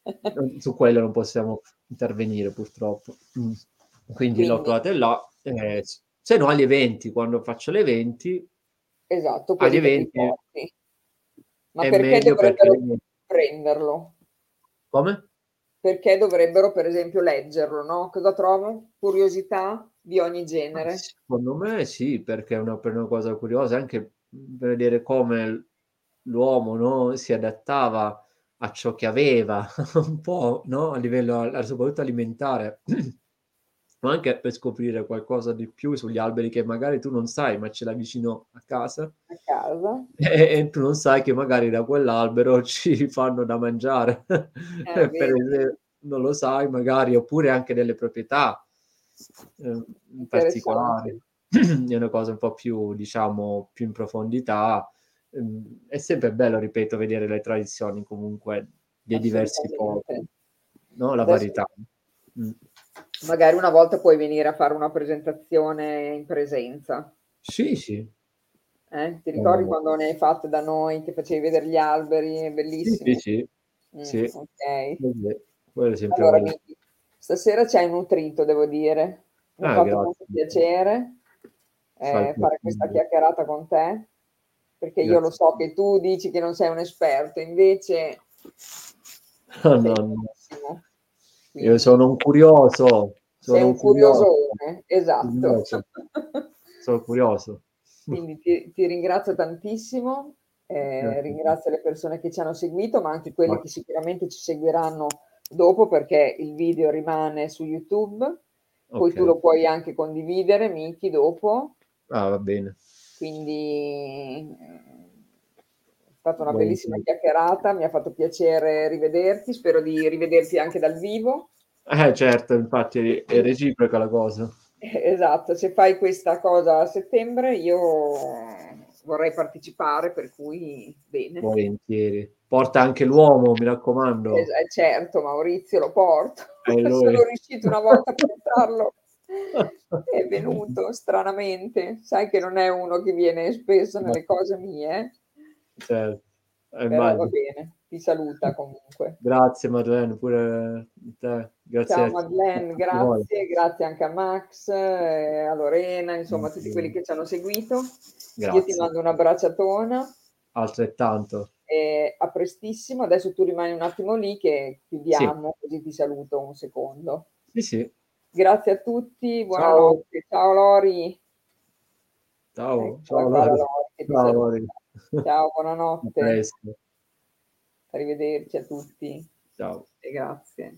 su quello non possiamo intervenire purtroppo. Mm. Quindi, Quindi lo trovate là. Eh, se no agli eventi, quando faccio gli eventi, esatto, agli eventi, ma perché dovrebbero perché... prenderlo? Come? Perché dovrebbero, per esempio, leggerlo, no? Cosa trovo? Curiosità di ogni genere? Secondo me sì, perché è una, una cosa curiosa, anche per vedere come l'uomo no, si adattava a ciò che aveva, un po' no? a livello soprattutto alimentare ma anche per scoprire qualcosa di più sugli alberi che magari tu non sai, ma ce l'hai vicino a casa. A casa. E, e tu non sai che magari da quell'albero ci fanno da mangiare. Eh, per esempio, non lo sai, magari, oppure anche delle proprietà eh, particolari. È una cosa un po' più, diciamo, più in profondità. Ehm, è sempre bello, ripeto, vedere le tradizioni comunque dei diversi popoli, no? la varietà. Mm magari una volta puoi venire a fare una presentazione in presenza. Sì, sì. Eh? Ti ricordi oh. quando ne hai fatte da noi che facevi vedere gli alberi? È bellissimo. Sì, sì. Mm, sì. Ok. Allora, amici, stasera ci hai nutrito, devo dire. Mi ha ah, fatto grazie. molto piacere eh, fare questa chiacchierata con te, perché grazie. io lo so che tu dici che non sei un esperto, invece... Oh, no, no. Quindi, Io sono un curioso. Sono sei un, curiosone, esatto. Curioso. Sono curioso. Quindi ti, ti ringrazio tantissimo, eh, ringrazio le persone che ci hanno seguito, ma anche quelle che sicuramente ci seguiranno dopo perché il video rimane su YouTube. Poi okay. tu lo puoi anche condividere, Miki, dopo. Ah, va bene. Quindi stata una bellissima chiacchierata, mi ha fatto piacere rivederti, spero di rivederti anche dal vivo. Eh certo, infatti è reciproca la cosa. Esatto, se fai questa cosa a settembre io vorrei partecipare, per cui bene. Volentieri. Porta anche l'uomo, mi raccomando. Eh, certo, Maurizio lo porto. Eh, Sono riuscito una volta a portarlo. è venuto stranamente. Sai che non è uno che viene spesso nelle cose mie. Certo. Eh, Però va bene, ti saluta comunque. Grazie Madeleine, pure te. Grazie Ciao Madeleine, grazie, grazie anche a Max, eh, a Lorena, insomma a tutti quelli che ci hanno seguito. Grazie. Io ti mando una bracciatona. Altrettanto. E a prestissimo, adesso tu rimani un attimo lì che chiudiamo, sì. così ti saluto un secondo. Sì, sì. Grazie a tutti, buonanotte. Ciao, ciao Lori. Ciao, ecco, ciao Lori. Lori ciao Lori. Ciao, buonanotte. Arrivederci a tutti. Ciao. E grazie.